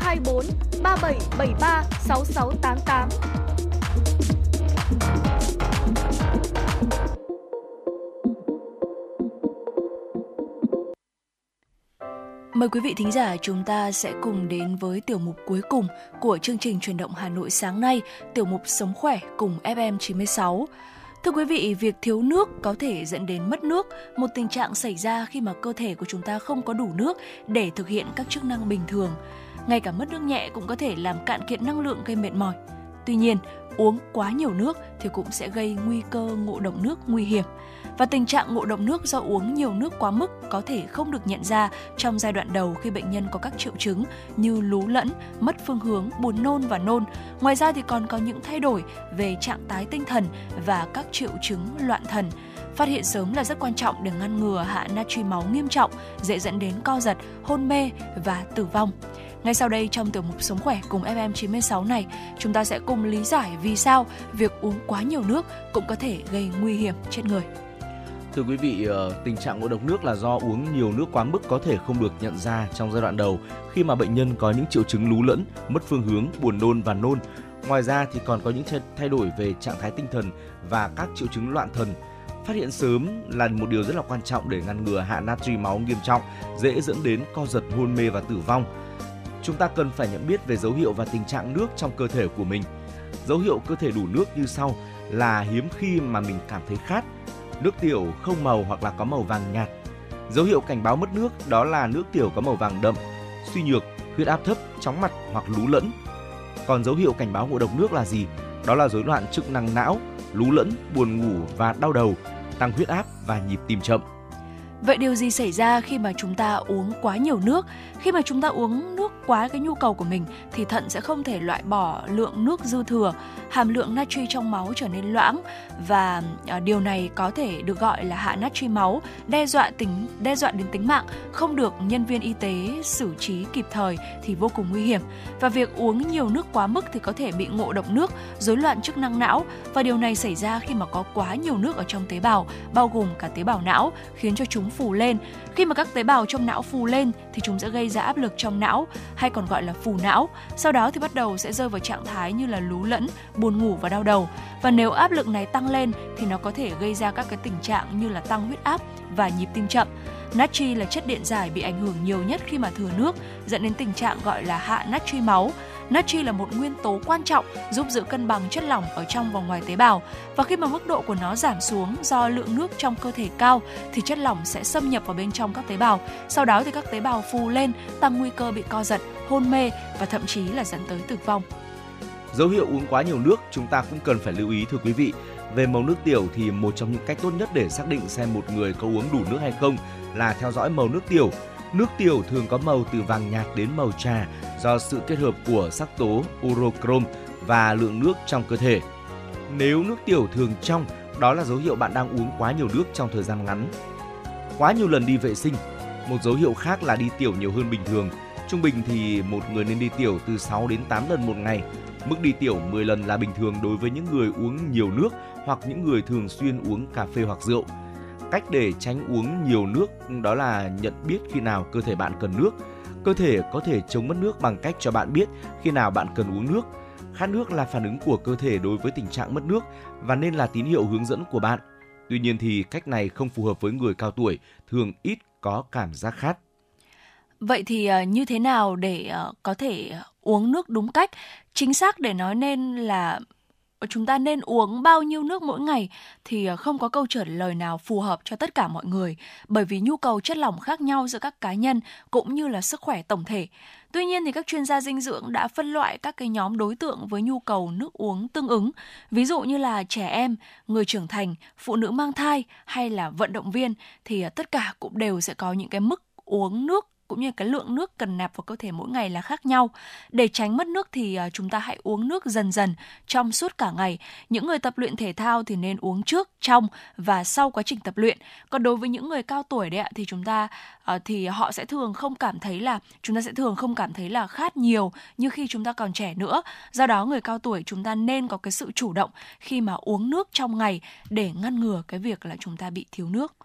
Speaker 4: 024 3773 6688.
Speaker 5: Mời quý vị thính giả chúng ta sẽ cùng đến với tiểu mục cuối cùng của chương trình truyền động Hà Nội sáng nay, tiểu mục Sống khỏe cùng FM96. Thưa quý vị, việc thiếu nước có thể dẫn đến mất nước, một tình trạng xảy ra khi mà cơ thể của chúng ta không có đủ nước để thực hiện các chức năng bình thường. Ngay cả mất nước nhẹ cũng có thể làm cạn kiệt năng lượng gây mệt mỏi. Tuy nhiên, uống quá nhiều nước thì cũng sẽ gây nguy cơ ngộ độc nước nguy hiểm. Và tình trạng ngộ độc nước do uống nhiều nước quá mức có thể không được nhận ra trong giai đoạn đầu khi bệnh nhân có các triệu chứng như lú lẫn, mất phương hướng, buồn nôn và nôn. Ngoài ra thì còn có những thay đổi về trạng thái tinh thần và các triệu chứng loạn thần. Phát hiện sớm là rất quan trọng để ngăn ngừa hạ natri máu nghiêm trọng, dễ dẫn đến co giật, hôn mê và tử vong. Ngay sau đây trong tiểu mục Sống khỏe cùng FM96 này, chúng ta sẽ cùng lý giải vì sao việc uống quá nhiều nước cũng có thể gây nguy hiểm trên người.
Speaker 3: Thưa quý vị, ờ, tình trạng ngộ độc nước là do uống nhiều nước quá mức có thể không được nhận ra trong giai đoạn đầu khi mà bệnh nhân có những triệu chứng lú lẫn, mất phương hướng, buồn nôn và nôn. Ngoài ra thì còn có những thay đổi về trạng thái tinh thần và các triệu chứng loạn thần. Phát hiện sớm là một điều rất là quan trọng để ngăn ngừa hạ natri máu nghiêm trọng, dễ dẫn đến co giật, hôn mê và tử vong chúng ta cần phải nhận biết về dấu hiệu và tình trạng nước trong cơ thể của mình. Dấu hiệu cơ thể đủ nước như sau là hiếm khi mà mình cảm thấy khát, nước tiểu không màu hoặc là có màu vàng nhạt. Dấu hiệu cảnh báo mất nước đó là nước tiểu có màu vàng đậm, suy nhược, huyết áp thấp, chóng mặt hoặc lú lẫn. Còn dấu hiệu cảnh báo ngộ độc nước là gì? Đó là rối loạn chức năng não, lú lẫn, buồn ngủ và đau đầu, tăng huyết áp và nhịp tim chậm.
Speaker 5: Vậy điều gì xảy ra khi mà chúng ta uống quá nhiều nước? Khi mà chúng ta uống nước quá cái nhu cầu của mình thì thận sẽ không thể loại bỏ lượng nước dư thừa, hàm lượng natri trong máu trở nên loãng và à, điều này có thể được gọi là hạ natri máu, đe dọa tính đe dọa đến tính mạng, không được nhân viên y tế xử trí kịp thời thì vô cùng nguy hiểm. Và việc uống nhiều nước quá mức thì có thể bị ngộ độc nước, rối loạn chức năng não và điều này xảy ra khi mà có quá nhiều nước ở trong tế bào, bao gồm cả tế bào não, khiến cho chúng phù lên. Khi mà các tế bào trong não phù lên thì chúng sẽ gây ra áp lực trong não hay còn gọi là phù não. Sau đó thì bắt đầu sẽ rơi vào trạng thái như là lú lẫn, buồn ngủ và đau đầu. Và nếu áp lực này tăng lên thì nó có thể gây ra các cái tình trạng như là tăng huyết áp và nhịp tim chậm. Natri là chất điện giải bị ảnh hưởng nhiều nhất khi mà thừa nước, dẫn đến tình trạng gọi là hạ natri máu. Natri là một nguyên tố quan trọng giúp giữ cân bằng chất lỏng ở trong và ngoài tế bào và khi mà mức độ của nó giảm xuống do lượng nước trong cơ thể cao thì chất lỏng sẽ xâm nhập vào bên trong các tế bào. Sau đó thì các tế bào phù lên, tăng nguy cơ bị co giật, hôn mê và thậm chí là dẫn tới tử vong.
Speaker 3: Dấu hiệu uống quá nhiều nước chúng ta cũng cần phải lưu ý thưa quý vị. Về màu nước tiểu thì một trong những cách tốt nhất để xác định xem một người có uống đủ nước hay không là theo dõi màu nước tiểu. Nước tiểu thường có màu từ vàng nhạt đến màu trà do sự kết hợp của sắc tố urochrome và lượng nước trong cơ thể. Nếu nước tiểu thường trong, đó là dấu hiệu bạn đang uống quá nhiều nước trong thời gian ngắn. Quá nhiều lần đi vệ sinh. Một dấu hiệu khác là đi tiểu nhiều hơn bình thường. Trung bình thì một người nên đi tiểu từ 6 đến 8 lần một ngày. Mức đi tiểu 10 lần là bình thường đối với những người uống nhiều nước hoặc những người thường xuyên uống cà phê hoặc rượu. Cách để tránh uống nhiều nước đó là nhận biết khi nào cơ thể bạn cần nước. Cơ thể có thể chống mất nước bằng cách cho bạn biết khi nào bạn cần uống nước. Khát nước là phản ứng của cơ thể đối với tình trạng mất nước và nên là tín hiệu hướng dẫn của bạn. Tuy nhiên thì cách này không phù hợp với người cao tuổi, thường ít có cảm giác khát.
Speaker 5: Vậy thì ờ, như thế nào để ờ, có thể uống nước đúng cách? Chính xác để nói nên là Ờ, chúng ta nên uống bao nhiêu nước mỗi ngày thì ờ, không có câu trả lời nào phù hợp cho tất cả mọi người bởi vì nhu cầu chất lỏng khác nhau giữa các cá nhân cũng như là sức khỏe tổng thể. Tuy nhiên thì các chuyên gia dinh dưỡng đã phân loại các cái nhóm đối tượng với nhu cầu nước uống tương ứng, ví dụ như là trẻ em, người trưởng thành, phụ nữ mang thai hay là vận động viên thì ờ, tất cả cũng đều sẽ có những cái mức uống nước cũng như cái lượng nước cần nạp vào cơ thể mỗi ngày là khác nhau. Để tránh mất nước thì à, chúng ta hãy uống nước dần dần trong suốt cả ngày. Những người tập luyện thể thao thì nên uống trước, trong và sau quá trình tập luyện. Còn đối với những người cao tuổi đấy ạ thì chúng ta à, thì họ sẽ thường không cảm thấy là chúng ta sẽ thường không cảm thấy là khát nhiều như khi chúng ta còn trẻ nữa. Do đó người cao tuổi chúng ta nên có cái sự chủ động khi mà uống nước trong ngày để ngăn ngừa cái việc là chúng ta bị thiếu nước.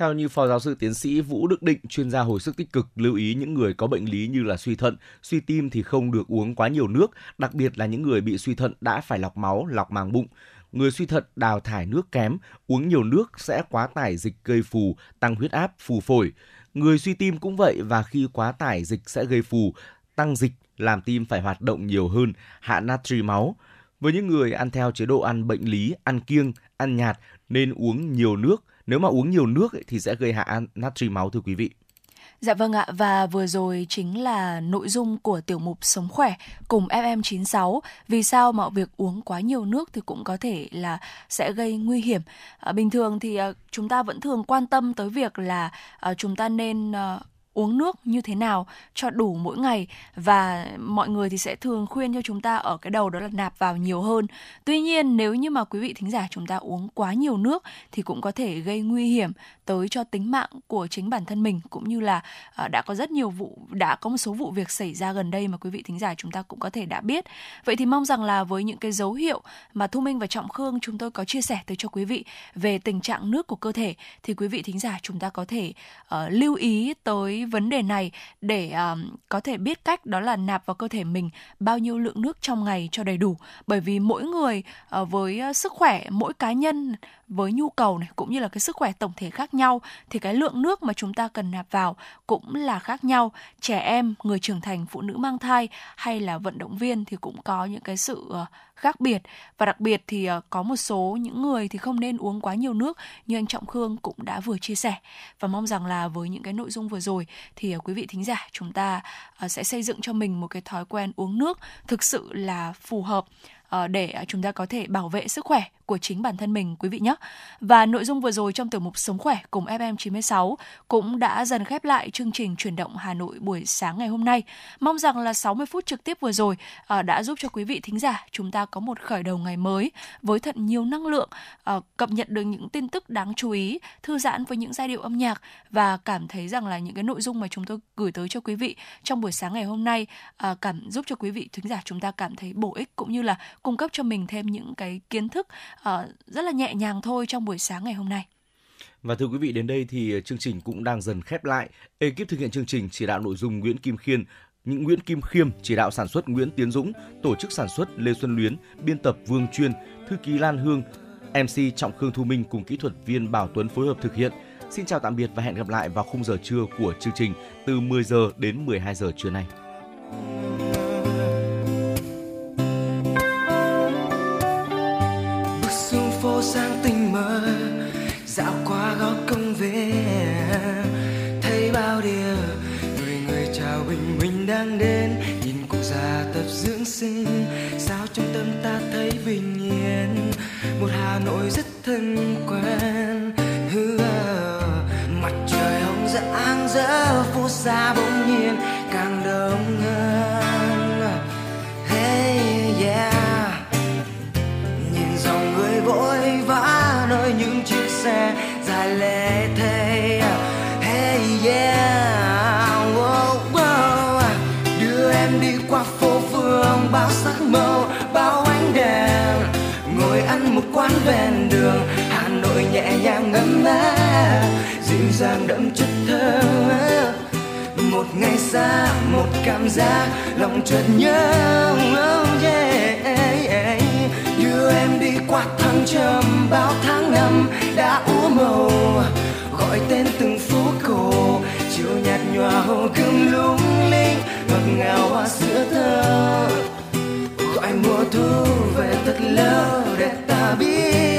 Speaker 3: Theo như Phó Giáo sư Tiến sĩ Vũ Đức Định, chuyên gia hồi sức tích cực, lưu ý những người có bệnh lý như là suy thận, suy tim thì không được uống quá nhiều nước, đặc biệt là những người bị suy thận đã phải lọc máu, lọc màng bụng. Người suy thận đào thải nước kém, uống nhiều nước sẽ quá tải dịch gây phù, tăng huyết áp, phù phổi. Người suy tim cũng vậy và khi quá tải dịch sẽ gây phù, tăng dịch làm tim phải hoạt động nhiều hơn, hạ natri máu. Với những người ăn theo chế độ ăn bệnh lý, ăn kiêng, ăn nhạt nên uống nhiều nước. Nếu mà uống nhiều nước ấy, thì sẽ gây hạ natri máu thưa quý vị.
Speaker 5: Dạ vâng ạ, và vừa rồi chính là nội dung của tiểu mục Sống khỏe cùng FM96. Vì sao mà việc uống quá nhiều nước thì cũng có thể là sẽ gây nguy hiểm. À, bình thường thì à, chúng ta vẫn thường quan tâm tới việc là à, chúng ta nên à, uống nước như thế nào cho đủ mỗi ngày và mọi người thì sẽ thường khuyên cho chúng ta ở cái đầu đó là nạp vào nhiều hơn. Tuy nhiên, nếu như mà quý vị thính giả chúng ta uống quá nhiều nước thì cũng có thể gây nguy hiểm tới cho tính mạng của chính bản thân mình cũng như là à, đã có rất nhiều vụ đã có một số vụ việc xảy ra gần đây mà quý vị thính giả chúng ta cũng có thể đã biết. Vậy thì mong rằng là với những cái dấu hiệu mà Thu Minh và Trọng Khương chúng tôi có chia sẻ tới cho quý vị về tình trạng nước của cơ thể thì quý vị thính giả chúng ta có thể uh, lưu ý tới vấn đề này để uh, có thể biết cách đó là nạp vào cơ thể mình bao nhiêu lượng nước trong ngày cho đầy đủ bởi vì mỗi người uh, với ờ, sức khỏe mỗi cá nhân với nhu cầu này, cũng như là cái sức khỏe tổng thể khác nhau, thì cái lượng nước mà chúng ta cần nạp vào cũng là khác nhau. Trẻ em, người trưởng thành, phụ nữ mang thai hay là vận động viên thì cũng có những cái sự ờ, khác biệt. Và đặc biệt thì ờ, có một số những người thì không nên uống quá nhiều nước, như anh Trọng Khương cũng đã vừa chia sẻ. Và mong rằng là với những cái nội dung vừa rồi thì ờ, quý vị thính giả chúng ta sẽ xây dựng cho mình một cái thói quen uống nước thực sự là phù hợp. Ờ, để à, chúng ta có thể bảo vệ sức khỏe của chính bản thân mình quý vị nhé. Và nội dung vừa rồi trong tiểu mục Sống khỏe cùng FM96 cũng đã dần khép lại chương trình chuyển động Hà Nội buổi sáng ngày hôm nay. Mong rằng là 60 phút trực tiếp vừa rồi ờ, đã giúp cho quý vị thính giả chúng ta có một khởi đầu ngày mới với thật nhiều năng lượng, ờ, cập nhật được những tin tức đáng chú ý, thư giãn với những giai điệu âm nhạc và cảm thấy rằng là những cái nội dung mà chúng tôi gửi tới cho quý vị trong buổi sáng ngày hôm nay cảm giúp cho quý vị thính giả chúng ta cảm thấy bổ ích cũng như là cung cấp cho mình thêm những cái kiến thức uh, rất là nhẹ nhàng thôi trong buổi sáng ngày hôm nay.
Speaker 3: Và thưa quý vị, đến đây thì chương trình cũng đang dần khép lại. Ekip thực hiện chương trình chỉ đạo nội dung Nguyễn Kim Khiên, những Nguyễn Kim Khiêm, chỉ đạo sản xuất Nguyễn Tiến Dũng, tổ chức sản xuất Lê Xuân Luyến, biên tập Vương Chuyên, thư ký Lan Hương, MC Trọng Khương Thu Minh cùng kỹ thuật viên Bảo Tuấn phối hợp thực hiện. Xin chào tạm biệt và hẹn gặp lại vào khung giờ trưa của chương trình từ 10 giờ đến 12 giờ trưa nay.
Speaker 10: Sinh. Sao trong tâm ta thấy bình yên? Một hà nội rất thân quen. Mặt trời hồng rạng rỡ, phố xa bỗng nhiên càng đông hơn. Hey, yeah. Nhìn dòng người vội vã nơi những chiếc xe dài lên ven đường hà nội nhẹ nhàng ngâm áp dịu dàng đậm chất thơ. Một ngày xa một cảm giác lòng chợt nhớ. Oh yeah, yeah đưa em đi qua thăng trầm bao tháng năm đã úa màu gọi tên từng phố cổ chiều nhạt nhòa hồ gươm lung linh ngọt ngào hoa sữa thơ. Gọi mùa thu về thật lâu để ta